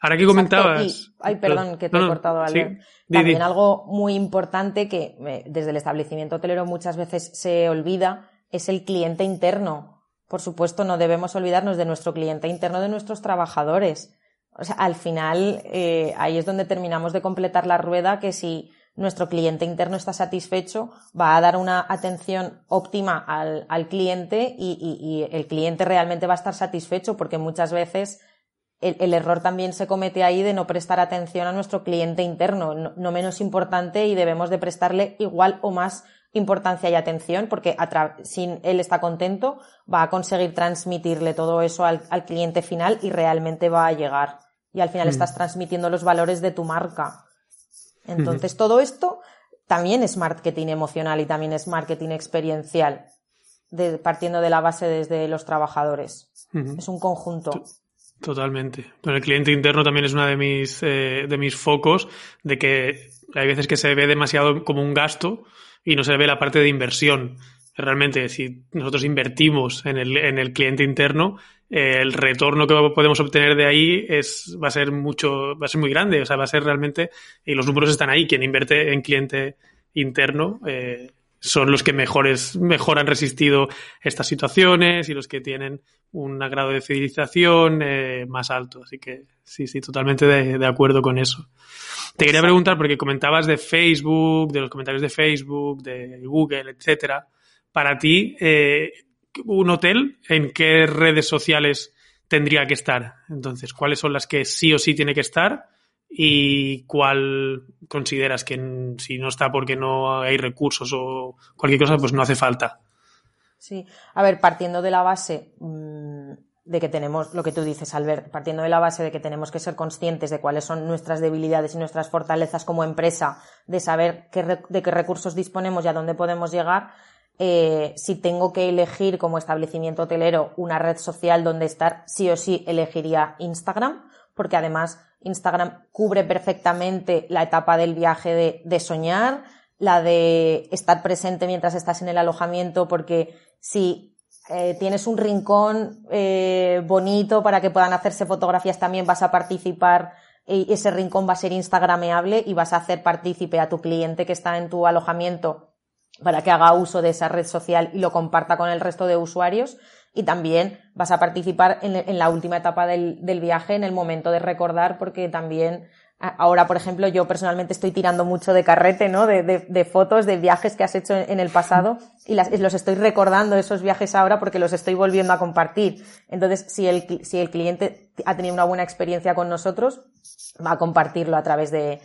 Ahora que comentabas. ay, perdón, que te he cortado, Albert. También algo muy importante que eh, desde el establecimiento hotelero muchas veces se olvida es el cliente interno. Por supuesto, no debemos olvidarnos de nuestro cliente interno, de nuestros trabajadores. O sea, al final, eh, ahí es donde terminamos de completar la rueda que si nuestro cliente interno está satisfecho, va a dar una atención óptima al, al cliente y, y, y, el cliente realmente va a estar satisfecho porque muchas veces el, error también se comete ahí de no prestar atención a nuestro cliente interno, no, menos importante y debemos de prestarle igual o más importancia y atención porque si él está contento va a conseguir transmitirle todo eso al, cliente final y realmente va a llegar. Y al final mm. estás transmitiendo los valores de tu marca. Entonces todo esto también es marketing emocional y también es marketing experiencial, partiendo de la base desde los trabajadores. Es un conjunto. Totalmente. Bueno, el cliente interno también es uno de mis, eh, de mis focos, de que hay veces que se ve demasiado como un gasto y no se ve la parte de inversión. Realmente, si nosotros invertimos en el, en el cliente interno, eh, el retorno que podemos obtener de ahí es, va a ser mucho, va a ser muy grande. O sea, va a ser realmente, y los números están ahí. Quien invierte en cliente interno, eh, son los que mejores, mejor han resistido estas situaciones y los que tienen un grado de fidelización eh, más alto. Así que sí, sí, totalmente de, acuerdo con eso. Te quería preguntar, porque comentabas de Facebook, de los comentarios de Facebook, de Google, etcétera. Para ti, eh, un hotel, ¿en qué redes sociales tendría que estar? Entonces, ¿cuáles son las que sí o sí tiene que estar? Y cuál consideras que si no está porque no hay recursos o cualquier cosa, pues no hace falta. Sí, a ver, partiendo de la base mm, de que tenemos, lo que tú dices, Albert, partiendo de la base de que tenemos que ser conscientes de cuáles son nuestras debilidades y nuestras fortalezas como empresa, de saber de qué recursos disponemos y a dónde podemos llegar, eh, si tengo que elegir como establecimiento hotelero una red social donde estar, sí o sí elegiría Instagram, porque además Instagram cubre perfectamente la etapa del viaje de, soñar, la de estar presente mientras estás en el alojamiento, porque si eh, tienes un rincón eh, bonito para que puedan hacerse fotografías, también vas a participar y ese rincón va a ser instagrameable y vas a hacer partícipe a tu cliente que está en tu alojamiento para que haga uso de esa red social y lo comparta con el resto de usuarios y también vas a participar en, la última etapa del, viaje, en el momento de recordar, porque también ahora, por ejemplo, yo personalmente estoy tirando mucho de carrete, ¿no? De, fotos de viajes que has hecho en, el pasado y los estoy recordando esos viajes ahora porque los estoy volviendo a compartir. Entonces, si el, cliente ha tenido una buena experiencia con nosotros, va a compartirlo a través de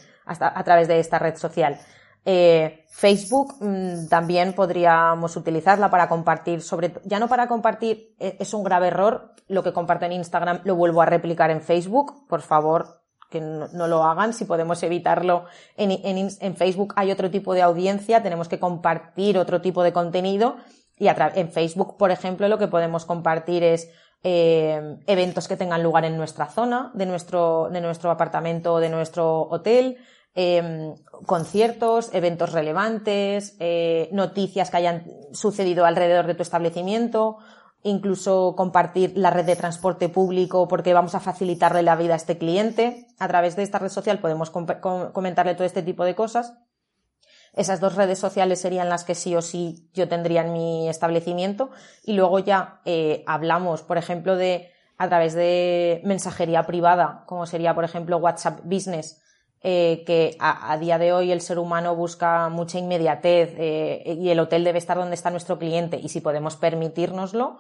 esta red social. Eh, Facebook mm, también podríamos utilizarla para compartir, sobre ya no para compartir, eh, es un grave error, lo que comparto en Instagram lo vuelvo a replicar en Facebook, por favor, que no, lo hagan, si podemos evitarlo. En, en, Facebook hay otro tipo de audiencia, tenemos que compartir otro tipo de contenido y en Facebook, por ejemplo, lo que podemos compartir es eh, eventos que tengan lugar en nuestra zona, de nuestro, de nuestro apartamento o de nuestro hotel, eh, conciertos, eventos relevantes, eh, noticias que hayan sucedido alrededor de tu establecimiento, incluso compartir la red de transporte público porque vamos a facilitarle la vida a este cliente. A través de esta red social podemos comentarle todo este tipo de cosas. Esas dos redes sociales serían las que sí o sí yo tendría en mi establecimiento. Y luego ya eh, hablamos, por ejemplo, de a través de mensajería privada, como sería, por ejemplo, WhatsApp Business, eh, que a, día de hoy el ser humano busca mucha inmediatez eh, y el hotel debe estar donde está nuestro cliente. Y si podemos permitirnoslo,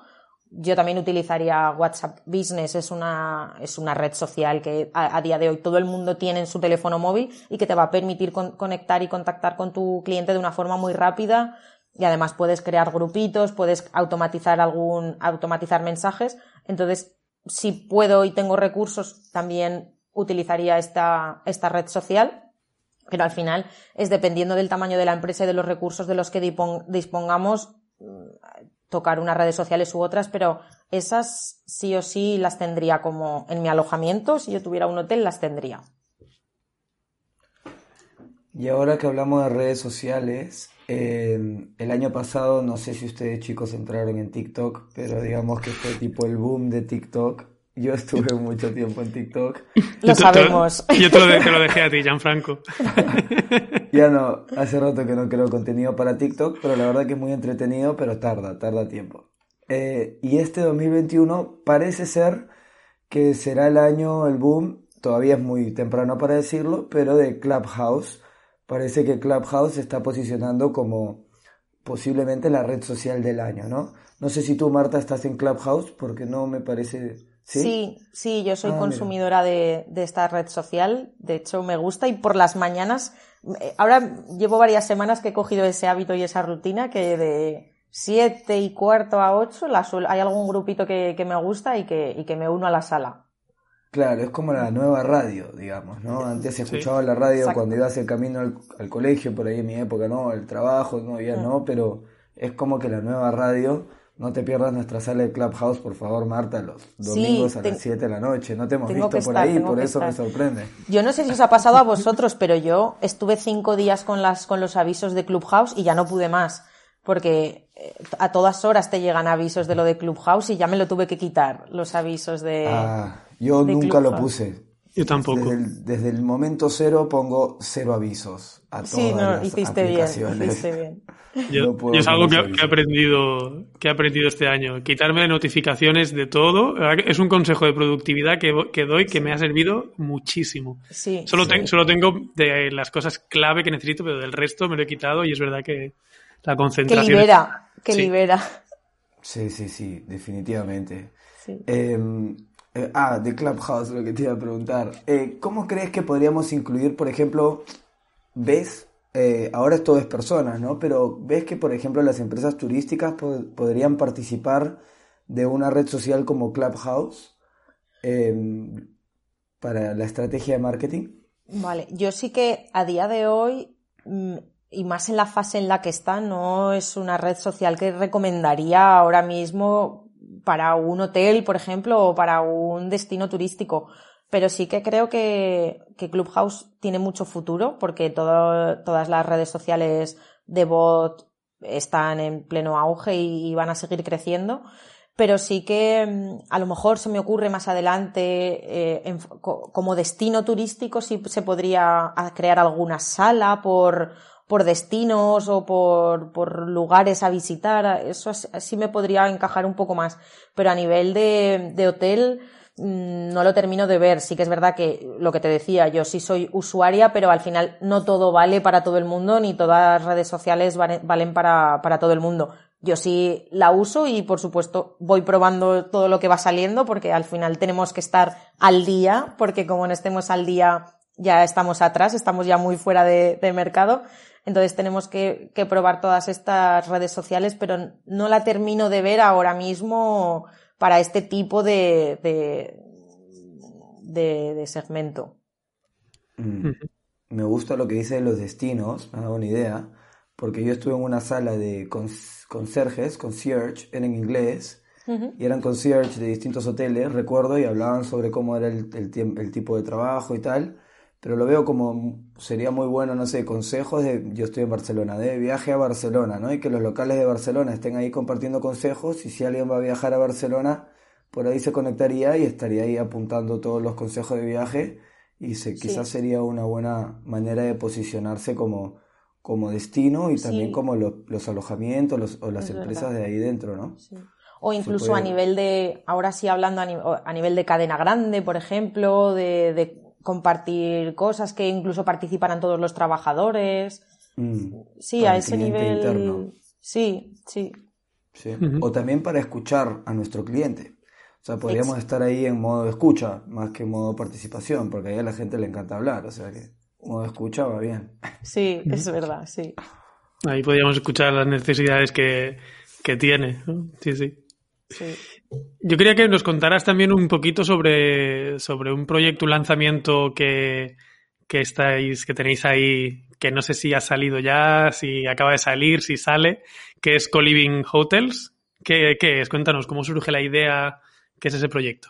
yo también utilizaría WhatsApp Business, es una, es una red social que a, día de hoy todo el mundo tiene en su teléfono móvil y que te va a permitir conectar y contactar con tu cliente de una forma muy rápida y además puedes crear grupitos, puedes automatizar algún, automatizar mensajes. Entonces, si puedo y tengo recursos, también utilizaría esta, esta red social. Pero al final es dependiendo del tamaño de la empresa y de los recursos de los que dispongamos, tocar unas redes sociales u otras, pero esas sí o sí las tendría como en mi alojamiento, si yo tuviera un hotel, las tendría. Y ahora que hablamos de redes sociales, eh, el año pasado, no sé si ustedes chicos entraron en TikTok, pero digamos que fue tipo el boom de TikTok yo estuve mucho tiempo en TikTok. Lo sabemos. yo te lo, dejé a ti, Gianfranco. ya no, hace rato que no creo contenido para TikTok, pero la verdad que es muy entretenido, pero tarda, tarda tiempo. Eh, y este 2021 parece ser que será el año, el boom, todavía es muy temprano para decirlo, pero de Clubhouse. Parece que Clubhouse se está posicionando como posiblemente la red social del año, ¿no? No sé si tú, Marta, estás en Clubhouse, porque no me parece ¿Sí? sí, yo soy ah, consumidora de, esta red social. De hecho, me gusta y por las mañanas, eh, ahora llevo varias semanas que he cogido ese hábito y esa rutina que de siete y cuarto a ocho hay algún grupito que, me gusta y que, y que me uno a la sala. Claro, es como la nueva radio, digamos, ¿no? Antes se escuchaba la radio cuando ibas el camino al, colegio, por ahí en mi época, ¿no? El trabajo, no, ya no, pero es como que la nueva radio no te pierdas nuestra sala de Clubhouse, por favor, Marta, los domingos a las 7 de la noche. No te hemos visto por ahí, por eso me sorprende. Yo no sé si os ha pasado a vosotros, pero yo estuve cinco días con, las, con los avisos de Clubhouse y ya no pude más. Porque eh, a todas horas te llegan avisos de lo de Clubhouse y ya me lo tuve que quitar, los avisos de. Ah, yo nunca lo puse. Yo tampoco. Desde el, momento cero pongo cero avisos a todas sí, no, hiciste Bien, hiciste bien. Yo, es algo que, he aprendido, que he aprendido este año. Quitarme notificaciones de todo. Es un consejo de productividad que, que doy que me ha servido muchísimo. Sí, solo, solo tengo de las cosas clave que necesito, pero del resto me lo he quitado y es verdad que la concentración. Que libera, que libera. Sí, sí, sí, definitivamente. Em, eh, ah, de Clubhouse, lo que te iba a preguntar. Eh, ¿Cómo crees que podríamos incluir, por ejemplo, ves eh, ahora todo es personas, ¿no? Pero ves que, por ejemplo, las empresas turísticas podrían participar de una red social como Clubhouse em, para la estrategia de marketing. Vale, yo sí que a día de hoy, mm, y más en la fase en la que está, no es una red social que recomendaría ahora mismo para un hotel, por ejemplo, o para un destino turístico pero sí que creo que, Clubhouse tiene mucho futuro porque todas las redes sociales de bot están en pleno auge y, van a seguir creciendo. Pero sí que mm, a lo mejor se me ocurre más adelante eh, como destino turístico sí se podría crear alguna sala por, por destinos o por, por lugares a visitar. Eso sí me podría encajar un poco más. Pero a nivel de, de hotel, Mm, no lo termino de ver. Sí que es verdad que lo que te decía, yo sí soy usuaria, pero al final no todo vale para todo el mundo, ni todas las redes sociales valen para, para todo el mundo. Yo sí la uso y por supuesto voy probando todo lo que va saliendo porque al final tenemos que estar al día porque como no estemos al día ya estamos atrás, estamos ya muy fuera de, de mercado. Entonces tenemos que, probar todas estas redes sociales, pero no la termino de ver ahora mismo para este tipo de, de, segmento. Mm. Me gusta lo que dice de los destinos, me ha dado una idea, porque yo estuve en una sala de conserjes, concierge, en inglés, y eran concierge de distintos hoteles, recuerdo, y hablaban sobre cómo era el, el, tipo de trabajo y tal, pero lo veo como sería muy bueno, no sé, consejos de, yo estoy en Barcelona, de viaje a Barcelona, ¿no? Y que los locales de Barcelona estén ahí compartiendo consejos y si alguien va a viajar a Barcelona, por ahí se conectaría y estaría ahí apuntando todos los consejos de viaje y se, quizás sería una buena manera de posicionarse como, como destino y también como los alojamientos o las empresas de ahí dentro, ¿no? O incluso a nivel de, ahora sí hablando a, nivel de cadena grande, por ejemplo, de, compartir cosas que incluso participaran todos los trabajadores. Mm, sí, a ese nivel. Sí, sí. O también para escuchar a nuestro cliente. O sea, podríamos estar ahí en modo escucha más que en modo participación, porque ahí a la gente le encanta hablar. O sea que modo escucha va bien. Sí, es verdad, sí. Ahí podríamos escuchar las necesidades que, que tiene. Sí, sí. Yo quería que nos contaras también un poquito sobre, sobre un proyecto, un lanzamiento que, estáis, que tenéis ahí, que no sé si ha salido ya, si acaba de salir, si sale, que es Co-Living Hotels. ¿Qué, es? Cuéntanos, ¿cómo surge la idea? ¿Qué es ese proyecto?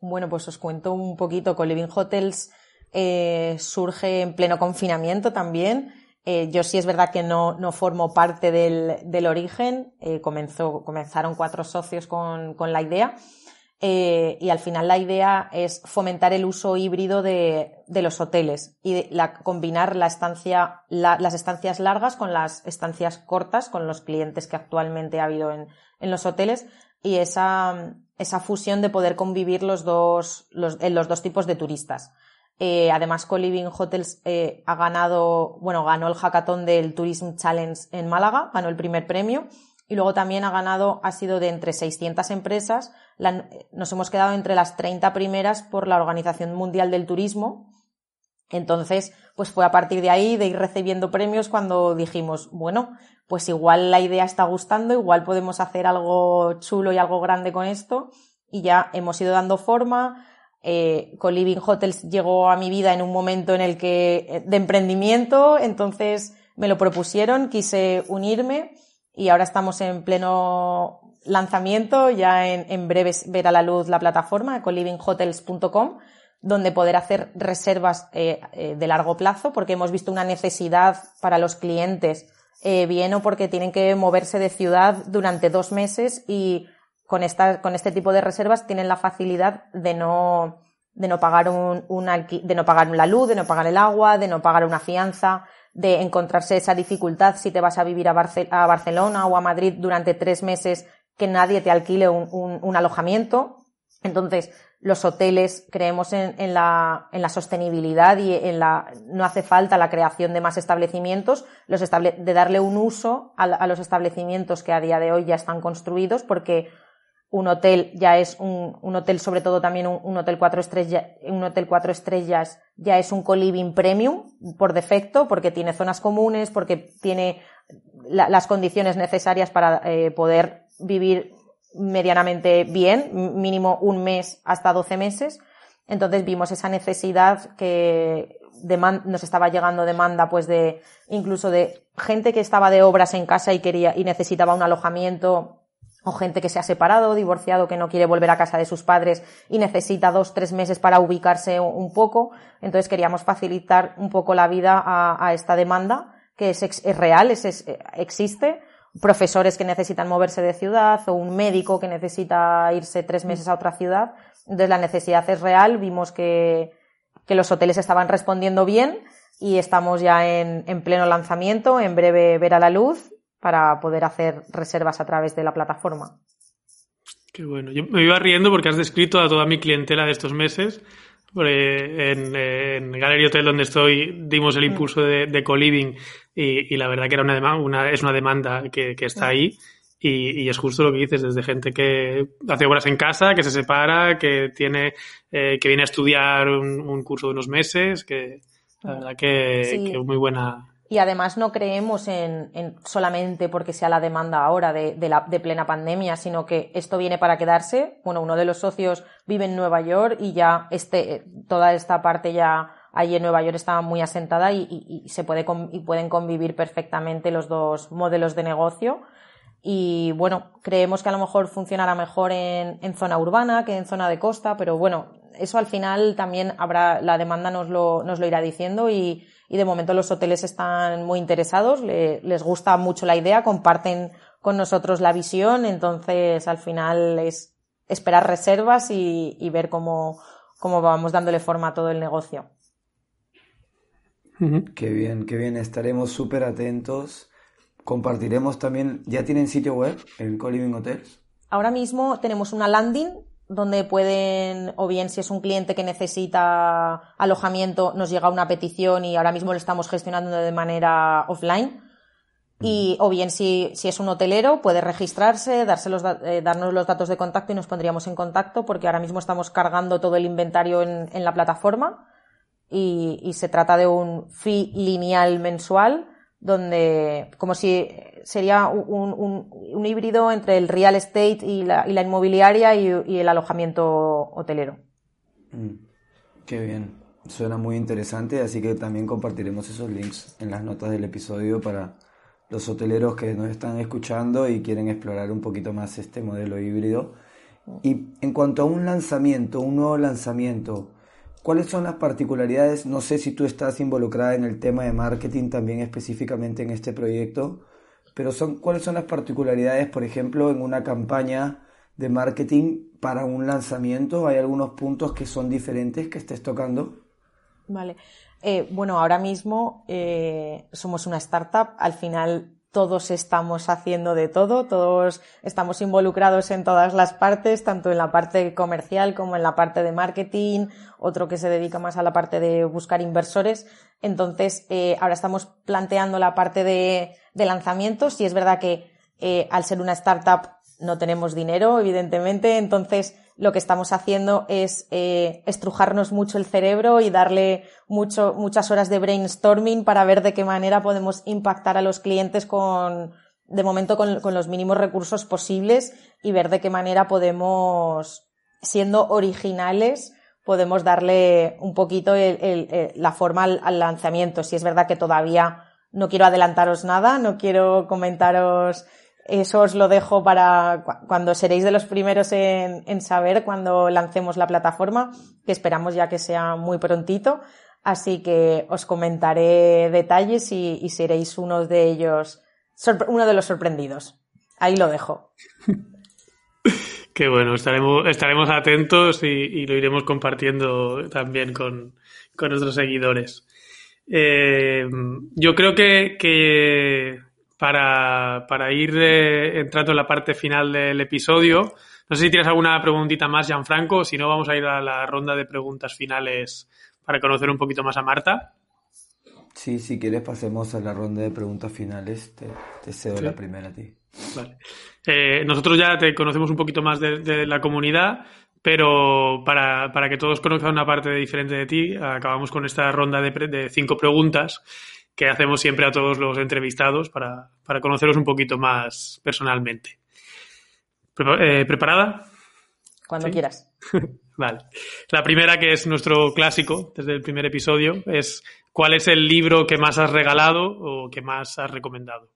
Bueno, pues os cuento un poquito. Co-Living Hotels eh, surge en pleno confinamiento también. Eh, yo sí es verdad que no, no formo parte del, origen, eh, comenzó, comenzaron cuatro socios con, la idea eh, y al final la idea es fomentar el uso híbrido de, los hoteles y combinar la estancia, las estancias largas con las estancias cortas con los clientes que actualmente ha habido en, los hoteles y esa, esa fusión de poder convivir los dos, los, en los dos tipos de turistas. Eh, además, Co-Living Hotels eh, ha ganado, bueno, ganó el hackathon del Tourism Challenge en Málaga, ganó el primer premio. Y luego también ha ganado, ha sido de entre 600 empresas, nos hemos quedado entre las 30 primeras por la Organización Mundial del Turismo. Entonces, pues fue a partir de ahí, de ir recibiendo premios, cuando dijimos, bueno, pues igual la idea está gustando, igual podemos hacer algo chulo y algo grande con esto. Y ya hemos ido dando forma, eh, Co-Living Hotels llegó a mi vida en un momento en el que, eh, de emprendimiento, entonces me lo propusieron, quise unirme y ahora estamos en pleno lanzamiento, ya en, en breve ver a la luz la plataforma, colivinghotels.com, donde poder hacer reservas eh, de largo plazo, porque hemos visto una necesidad para los clientes, bien o porque tienen que moverse de ciudad durante dos meses y con, esta, con este tipo de reservas tienen la facilidad de no, de no pagar un, un de no pagar la luz, de no pagar el agua, de no pagar una fianza, de encontrarse esa dificultad si te vas a vivir a, a Barcelona o a Madrid durante tres meses que nadie te alquile un, un, un alojamiento. Entonces, los hoteles creemos en, en, la, en la sostenibilidad y en la, no hace falta la creación de más establecimientos, los estable, de darle un uso a, a los establecimientos que a día de hoy ya están construidos porque un hotel ya es un, un hotel, sobre todo también un, hotel cuatro estrellas, un hotel cuatro estrellas ya es un co-living premium por defecto, porque tiene zonas comunes, porque tiene las condiciones necesarias para eh, poder vivir medianamente bien, mínimo un mes hasta doce meses. Entonces vimos esa necesidad que nos estaba llegando demanda pues de incluso de gente que estaba de obras en casa y quería y necesitaba un alojamiento o gente que se ha separado, divorciado, que no quiere volver a casa de sus padres y necesita dos, tres meses para ubicarse un poco. Entonces queríamos facilitar un poco la vida a, esta demanda, que es, real, es, existe. Profesores que necesitan moverse de ciudad o un médico que necesita irse tres meses a otra ciudad. Entonces la necesidad es real. Vimos que, que los hoteles estaban respondiendo bien y estamos ya en, en pleno lanzamiento. En breve verá la luz para poder hacer reservas a través de la plataforma. Qué bueno. Yo me iba riendo porque has descrito a toda mi clientela de estos meses. En, en Gallery Hotel, donde estoy, dimos el mm. impulso de, de co-living y, la verdad que era una, una es una demanda que, está mm. ahí. Y, es justo lo que dices, desde gente que hace obras en casa, que se separa, que tiene, eh, que viene a estudiar un, curso de unos meses, que la verdad que, que muy buena, y además no creemos en, solamente porque sea la demanda ahora de, la, de plena pandemia, sino que esto viene para quedarse. Bueno, uno de los socios vive en Nueva York y ya este, toda esta parte ya ahí en Nueva York está muy asentada y, se puede y pueden convivir perfectamente los dos modelos de negocio. Y bueno, creemos que a lo mejor funcionará mejor en, en zona urbana que en zona de costa, pero bueno, eso al final también habrá, la demanda nos lo, nos lo irá diciendo y, y de momento los hoteles están muy interesados, les gusta mucho la idea, comparten con nosotros la visión, entonces al final es esperar reservas y, ver cómo, cómo vamos dándole forma a todo el negocio. Qué bien, qué bien, estaremos súper atentos. Compartiremos también, ¿ya tienen sitio web en Co-Living Hotels? Ahora mismo tenemos una landing donde pueden, o bien si es un cliente que necesita alojamiento, nos llega una petición y ahora mismo lo estamos gestionando de manera offline. Y, o bien si, si es un hotelero, puede registrarse, darse los, eh, darnos los datos de contacto y nos pondríamos en contacto porque ahora mismo estamos cargando todo el inventario en, en la plataforma y, y se trata de un fee lineal mensual donde como si sería un, un, un, híbrido entre el real estate y la, y la inmobiliaria y, y, el alojamiento hotelero. Mm, qué bien, suena muy interesante, así que también compartiremos esos links en las notas del episodio para los hoteleros que nos están escuchando y quieren explorar un poquito más este modelo híbrido. Y en cuanto a un lanzamiento, un nuevo lanzamiento, ¿Cuáles son las particularidades? No sé si tú estás involucrada en el tema de marketing también específicamente en este proyecto, pero son, ¿cuáles son las particularidades, por ejemplo, en una campaña de marketing para un lanzamiento? ¿Hay algunos puntos que son diferentes que estés tocando? Vale. Eh, bueno, ahora mismo eh, somos una startup. Al final todos estamos haciendo de todo, todos estamos involucrados en todas las partes, tanto en la parte comercial como en la parte de marketing, otro que se dedica más a la parte de buscar inversores. Entonces, eh, ahora estamos planteando la parte de, lanzamientos y es verdad que eh, al ser una startup no tenemos dinero, evidentemente, entonces lo que estamos haciendo es eh, estrujarnos mucho el cerebro y darle mucho, muchas horas de brainstorming para ver de qué manera podemos impactar a los clientes con, de momento, con, los mínimos recursos posibles y ver de qué manera podemos, siendo originales, podemos darle un poquito la forma al lanzamiento. Si es verdad que todavía no quiero adelantaros nada, no quiero comentaros eso os lo dejo para cuando seréis de los primeros en, saber cuando lancemos la plataforma, que esperamos ya que sea muy prontito. Así que os comentaré detalles y, seréis uno de ellos, uno de los sorprendidos. Ahí lo dejo. Qué bueno, estaremos, atentos y, lo iremos compartiendo también con, nuestros seguidores. Eh, yo creo que para, para ir eh, entrando en la parte final del episodio. No sé si tienes alguna preguntita más, Gianfranco, si no vamos a ir a la ronda de preguntas finales para conocer un poquito más a Marta. Sí, si quieres pasemos a la ronda de preguntas finales, te, cedo la primera a ti. Vale. Eh, nosotros ya te conocemos un poquito más de, la comunidad, pero para, para, que todos conozcan una parte diferente de ti, acabamos con esta ronda de, de cinco preguntas que hacemos siempre a todos los entrevistados para, conoceros un poquito más personalmente. Eh, ¿Preparada? Cuando quieras. vale. La primera, que es nuestro clásico desde el primer episodio, es ¿cuál es el libro que más has regalado o que más has recomendado?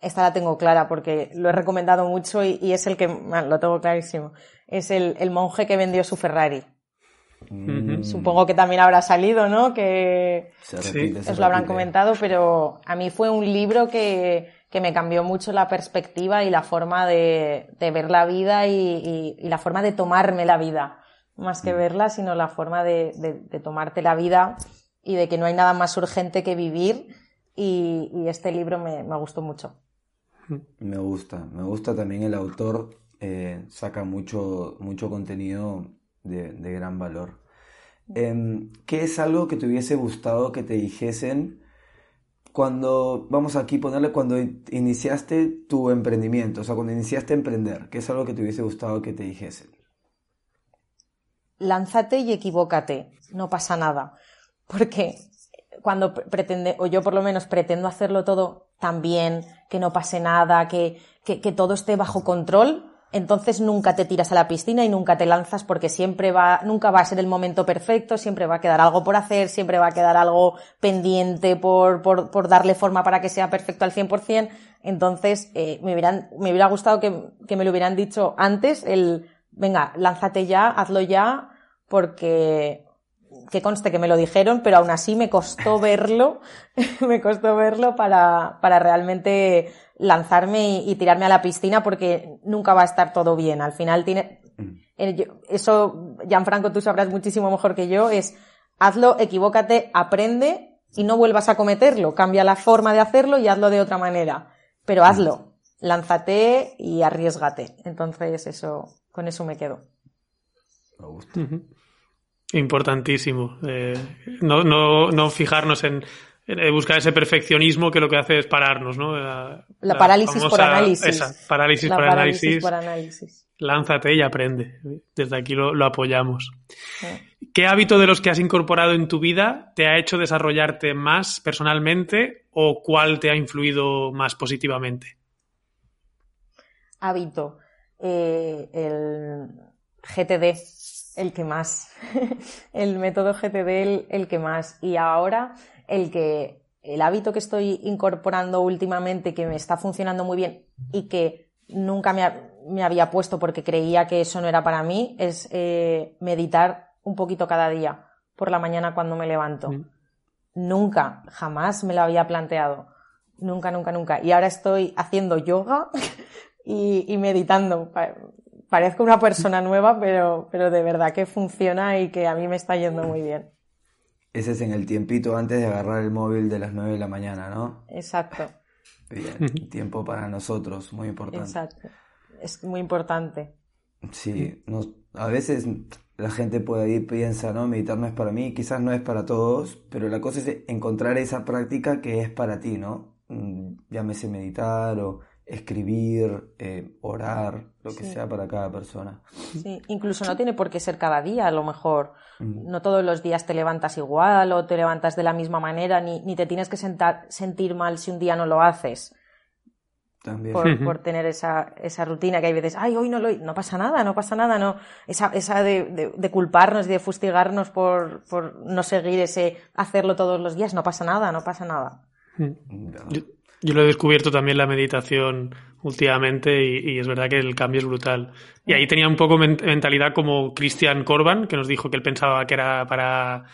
Esta la tengo clara porque lo he recomendado mucho y, es el que, lo tengo clarísimo, es el, el monje que vendió su Ferrari. Supongo que también habrá salido, ¿no? Que os lo habrán comentado, pero a mí fue un libro que, que me cambió mucho la perspectiva y la forma de, de ver la vida y, y, la forma de tomarme la vida. Más que mm. verla, sino la forma de, de, tomarte la vida y de que no hay nada más urgente que vivir. Y, y este libro me, me, gustó mucho. Me gusta, me gusta también el autor, eh, saca mucho, mucho contenido de, gran valor. Em, ¿Qué es algo que te hubiese gustado que te dijesen cuando, vamos aquí a ponerle, cuando iniciaste tu emprendimiento, o sea, cuando iniciaste a emprender? ¿Qué es algo que te hubiese gustado que te dijesen? Lánzate y equivócate, no pasa nada. Porque cuando pretende, o yo por lo menos pretendo hacerlo todo tan bien, que no pase nada, que, que, que todo esté bajo control, entonces nunca te tiras a la piscina y nunca te lanzas porque siempre va, nunca va a ser el momento perfecto, siempre va a quedar algo por hacer, siempre va a quedar algo pendiente por, por, por darle forma para que sea perfecto al 100%. Entonces, eh, me, hubieran, me hubiera gustado que, que me lo hubieran dicho antes, el, venga, lánzate ya, hazlo ya, porque, que conste que me lo dijeron, pero aún así me costó verlo, me costó verlo para, para realmente lanzarme y, tirarme a la piscina porque nunca va a estar todo bien. Al final tiene, mm. eso, Gianfranco, tú sabrás muchísimo mejor que yo, es hazlo, equivócate, aprende y no vuelvas a cometerlo. Cambia la forma de hacerlo y hazlo de otra manera. Pero hazlo, lánzate y arriesgate. Entonces eso, con eso me quedo. Me gusta. Importantísimo. Eh, no, no, no fijarnos en, buscar ese perfeccionismo que lo que hace es pararnos, ¿no? La, parálisis por análisis. Esa, parálisis, por, análisis. Lánzate y aprende. Desde aquí lo, apoyamos. ¿Qué hábito de los que has incorporado en tu vida te ha hecho desarrollarte más personalmente o cuál te ha influido más positivamente? Hábito. Eh, el GTD el que más. el método GTD el, que más. Y ahora el que el hábito que estoy incorporando últimamente que me está funcionando muy bien y que nunca me, había puesto porque creía que eso no era para mí es eh, meditar un poquito cada día por la mañana cuando me levanto. Nunca, jamás me lo había planteado. Nunca, nunca, nunca. Y ahora estoy haciendo yoga y, y meditando parezco una persona nueva, pero, pero de verdad que funciona y que a mí me está yendo muy bien. Ese es en el tiempito antes de agarrar el móvil de las 9 de la mañana, ¿no? Exacto. Bien, tiempo para nosotros, muy importante. Exacto. Es muy importante. Sí, a veces la gente puede ir piensa, no, meditar no es para mí, quizás no es para todos, pero la cosa es encontrar esa práctica que es para ti, ¿no? Mm, llámese meditar o escribir, eh, orar, lo que sea para cada persona. Sí, incluso no tiene por qué ser cada día, a lo mejor. Mm. No todos los días te levantas igual o te levantas de la misma manera, ni, ni te tienes que sentar, sentir mal si un día no lo haces. También. Por, por, tener esa, esa rutina que hay veces, ay, hoy no lo, no pasa nada, no pasa nada, no, esa, esa de, de, de culparnos y de fustigarnos por, por no seguir ese hacerlo todos los días, no pasa nada, no pasa nada. Mm. Yo lo he descubierto también la meditación últimamente y, es verdad que el cambio es brutal. Y ahí tenía un poco mentalidad como Christian Corban, que nos dijo que él pensaba que era para...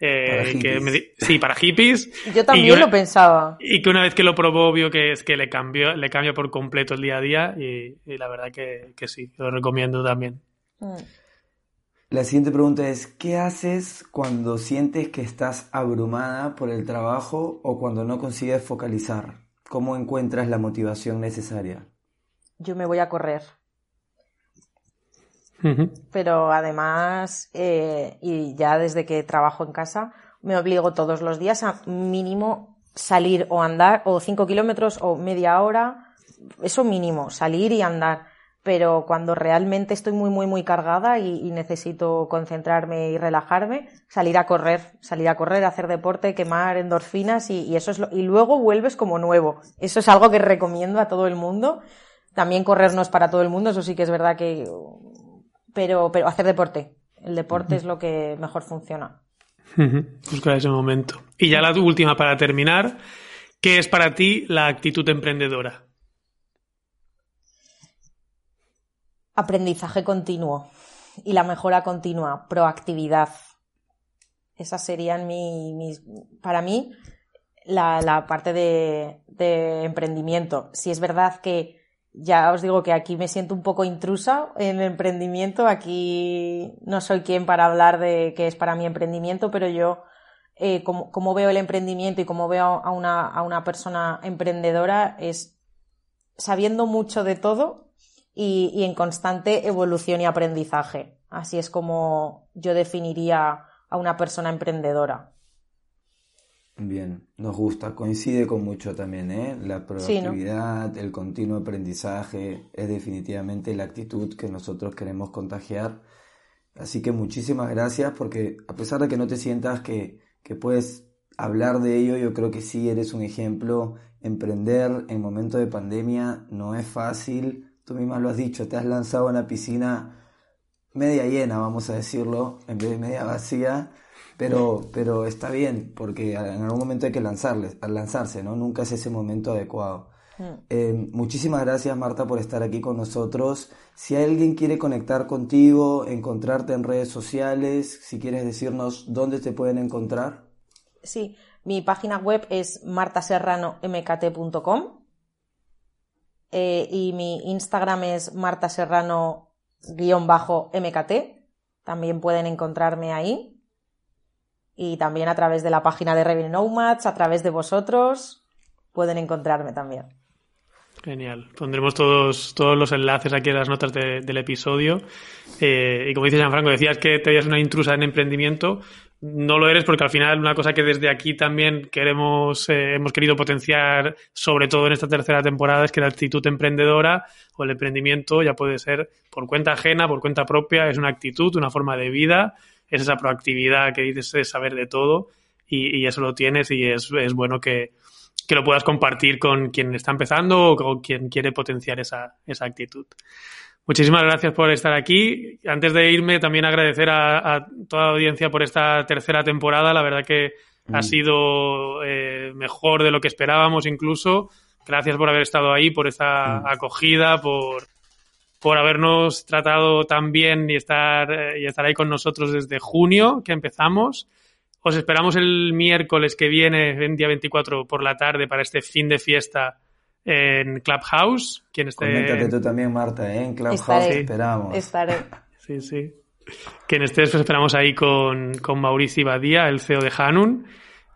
Eh, que sí, para hippies. Yo también lo pensaba. Y que una vez que lo probó vio que es que le cambió, le cambia por completo el día a día y, la verdad que, que, sí, lo recomiendo también. Mm. La siguiente pregunta es, ¿qué haces cuando sientes que estás abrumada por el trabajo o cuando no consigues focalizar? ¿Cómo encuentras la motivación necesaria? Yo me voy a correr. Pero además, eh, y ya desde que trabajo en casa, me obligo todos los días a mínimo salir o andar, o cinco kilómetros o media hora, eso mínimo, salir y andar pero cuando realmente estoy muy, muy, muy cargada y, necesito concentrarme y relajarme, salir a correr, salir a correr, hacer deporte, quemar endorfinas y, eso es lo, y luego vuelves como nuevo. Eso es algo que recomiendo a todo el mundo. También correr no es para todo el mundo, eso sí que es verdad que, pero, pero hacer deporte. El deporte es lo que mejor funciona. Buscar ese momento. Y ya la última para terminar, ¿qué es para ti la actitud emprendedora? Aprendizaje continuo y la mejora continua, proactividad. Esas serían mis, para mí, la, la parte de, emprendimiento. Si es verdad que ya os digo que aquí me siento un poco intrusa en el emprendimiento, aquí no soy quien para hablar de qué es para mí emprendimiento, pero yo, eh, como, como, veo el emprendimiento y como veo a una, a una persona emprendedora, es sabiendo mucho de todo, y, en constante evolución y aprendizaje. Así es como yo definiría a una persona emprendedora. Bien, nos gusta, coincide con mucho también, ¿eh? La proactividad, el continuo aprendizaje, es definitivamente la actitud que nosotros queremos contagiar. Así que muchísimas gracias porque a pesar de que no te sientas que, que puedes hablar de ello, yo creo que sí eres un ejemplo. Emprender en momento de pandemia no es fácil. Tú misma lo has dicho, te has lanzado a una piscina media llena, vamos a decirlo, en vez de media vacía. Pero, pero está bien, porque en algún momento hay que lanzarles, lanzarse, ¿no? Nunca es ese momento adecuado. Mm. Eh, muchísimas gracias Marta por estar aquí con nosotros. Si alguien quiere conectar contigo, encontrarte en redes sociales, si quieres decirnos dónde te pueden encontrar. Sí, mi página web es martaserranomkt.com eh, y mi Instagram es martaserrano-mkt. También pueden encontrarme ahí. Y también a través de la página de Revenue Nomads, a través de vosotros, pueden encontrarme también. Genial. Pondremos todos, todos los enlaces aquí en las notas del episodio. Eh, y como dice Gianfranco, decías que te veías una intrusa en emprendimiento. No lo eres porque al final una cosa que desde aquí también queremos, eh, hemos querido potenciar, sobre todo en esta tercera temporada, es que la actitud emprendedora o el emprendimiento ya puede ser por cuenta ajena, por cuenta propia, es una actitud, una forma de vida, es esa proactividad que dices de saber de todo y, y eso lo tienes y es, es bueno que, que lo puedas compartir con quien está empezando o con quien quiere potenciar esa, esa actitud. Muchísimas gracias por estar aquí. Antes de irme, también agradecer a, toda la audiencia por esta tercera temporada. La verdad que ha mm. sido eh, mejor de lo que esperábamos incluso. Gracias por haber estado ahí, por esta mm. acogida, por, por habernos tratado tan bien y estar, eh, y estar ahí con nosotros desde junio que empezamos. Os esperamos el miércoles que viene, el día 24 por la tarde, para este fin de fiesta en Clubhouse. Quien esté... Coméntate tú también, Marta, ¿eh? en Clubhouse esperamos. Estaré. Sí, sí. Quien esté, os esperamos ahí con, con Mauricio Badía, el CEO de Hanun.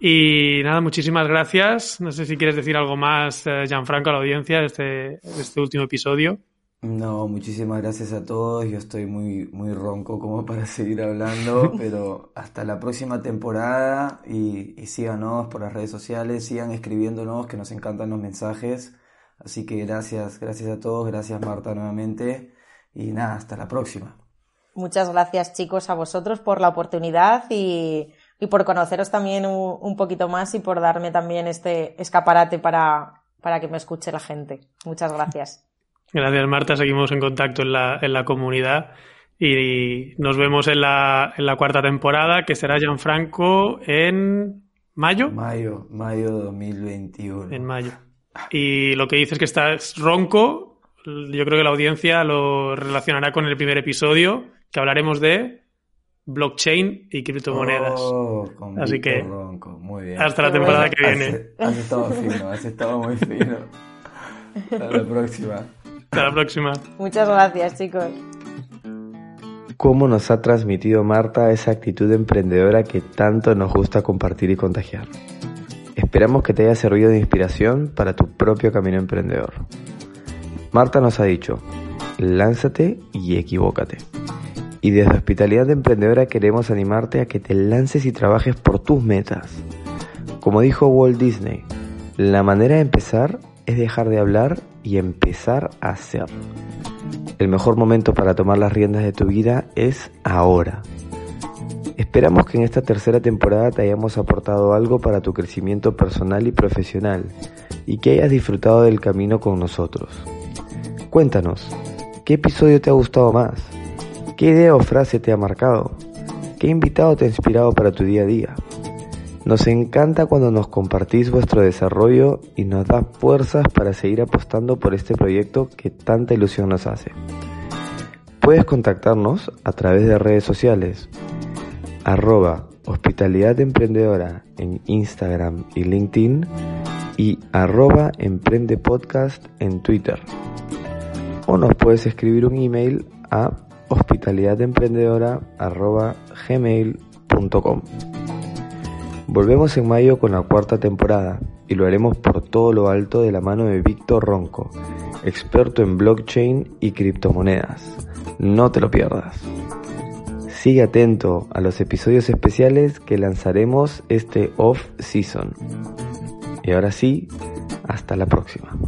Y nada, muchísimas gracias. No sé si quieres decir algo más, eh, Gianfranco, a la audiencia de este, de este último episodio. No, muchísimas gracias a todos. Yo estoy muy, muy ronco como para seguir hablando, pero hasta la próxima temporada y, y síganos por las redes sociales, sigan escribiéndonos, que nos encantan los mensajes. Así que gracias, gracias a todos, gracias Marta nuevamente y nada, hasta la próxima. Muchas gracias chicos a vosotros por la oportunidad y, y por conoceros también un, un, poquito más y por darme también este escaparate para, para que me escuche la gente. Muchas gracias. Gracias, Marta. Seguimos en contacto en la, en la comunidad y nos vemos en la, en la cuarta temporada, que será Gianfranco en mayo. Mayo, mayo 2021. En mayo. Y lo que dices que estás ronco, yo creo que la audiencia lo relacionará con el primer episodio, que hablaremos de blockchain y criptomonedas. Oh, Así que ronco. Muy bien. hasta la temporada que viene. Has, has estado fino, has estado muy fino. Hasta la próxima. Hasta la próxima. Muchas gracias, chicos. Cómo nos ha transmitido Marta esa actitud emprendedora que tanto nos gusta compartir y contagiar. Esperamos que te haya servido de inspiración para tu propio camino emprendedor. Marta nos ha dicho, lánzate y equivócate. Y desde Hospitalidad Emprendedora queremos animarte a que te lances y trabajes por tus metas. Como dijo Walt Disney, la manera de empezar es dejar de hablar y empezar a hacer. El mejor momento para tomar las riendas de tu vida es ahora. Esperamos que en esta tercera temporada te hayamos aportado algo para tu crecimiento personal y profesional y que hayas disfrutado del camino con nosotros. Cuéntanos, ¿qué episodio te ha gustado más? ¿Qué idea o frase te ha marcado? ¿Qué invitado te ha inspirado para tu día a día? Nos encanta cuando nos compartís vuestro desarrollo y nos da fuerzas para seguir apostando por este proyecto que tanta ilusión nos hace. Puedes contactarnos a través de redes sociales, arroba hospitalidad emprendedora en Instagram y LinkedIn y arroba emprende podcast en Twitter. O nos puedes escribir un email a hospitalidademprendedora arroba. Volvemos en mayo con la cuarta temporada y lo haremos por todo lo alto de la mano de Víctor Ronco, experto en blockchain y criptomonedas. No te lo pierdas. Sigue atento a los episodios especiales que lanzaremos este off-season. Y ahora sí, hasta la próxima.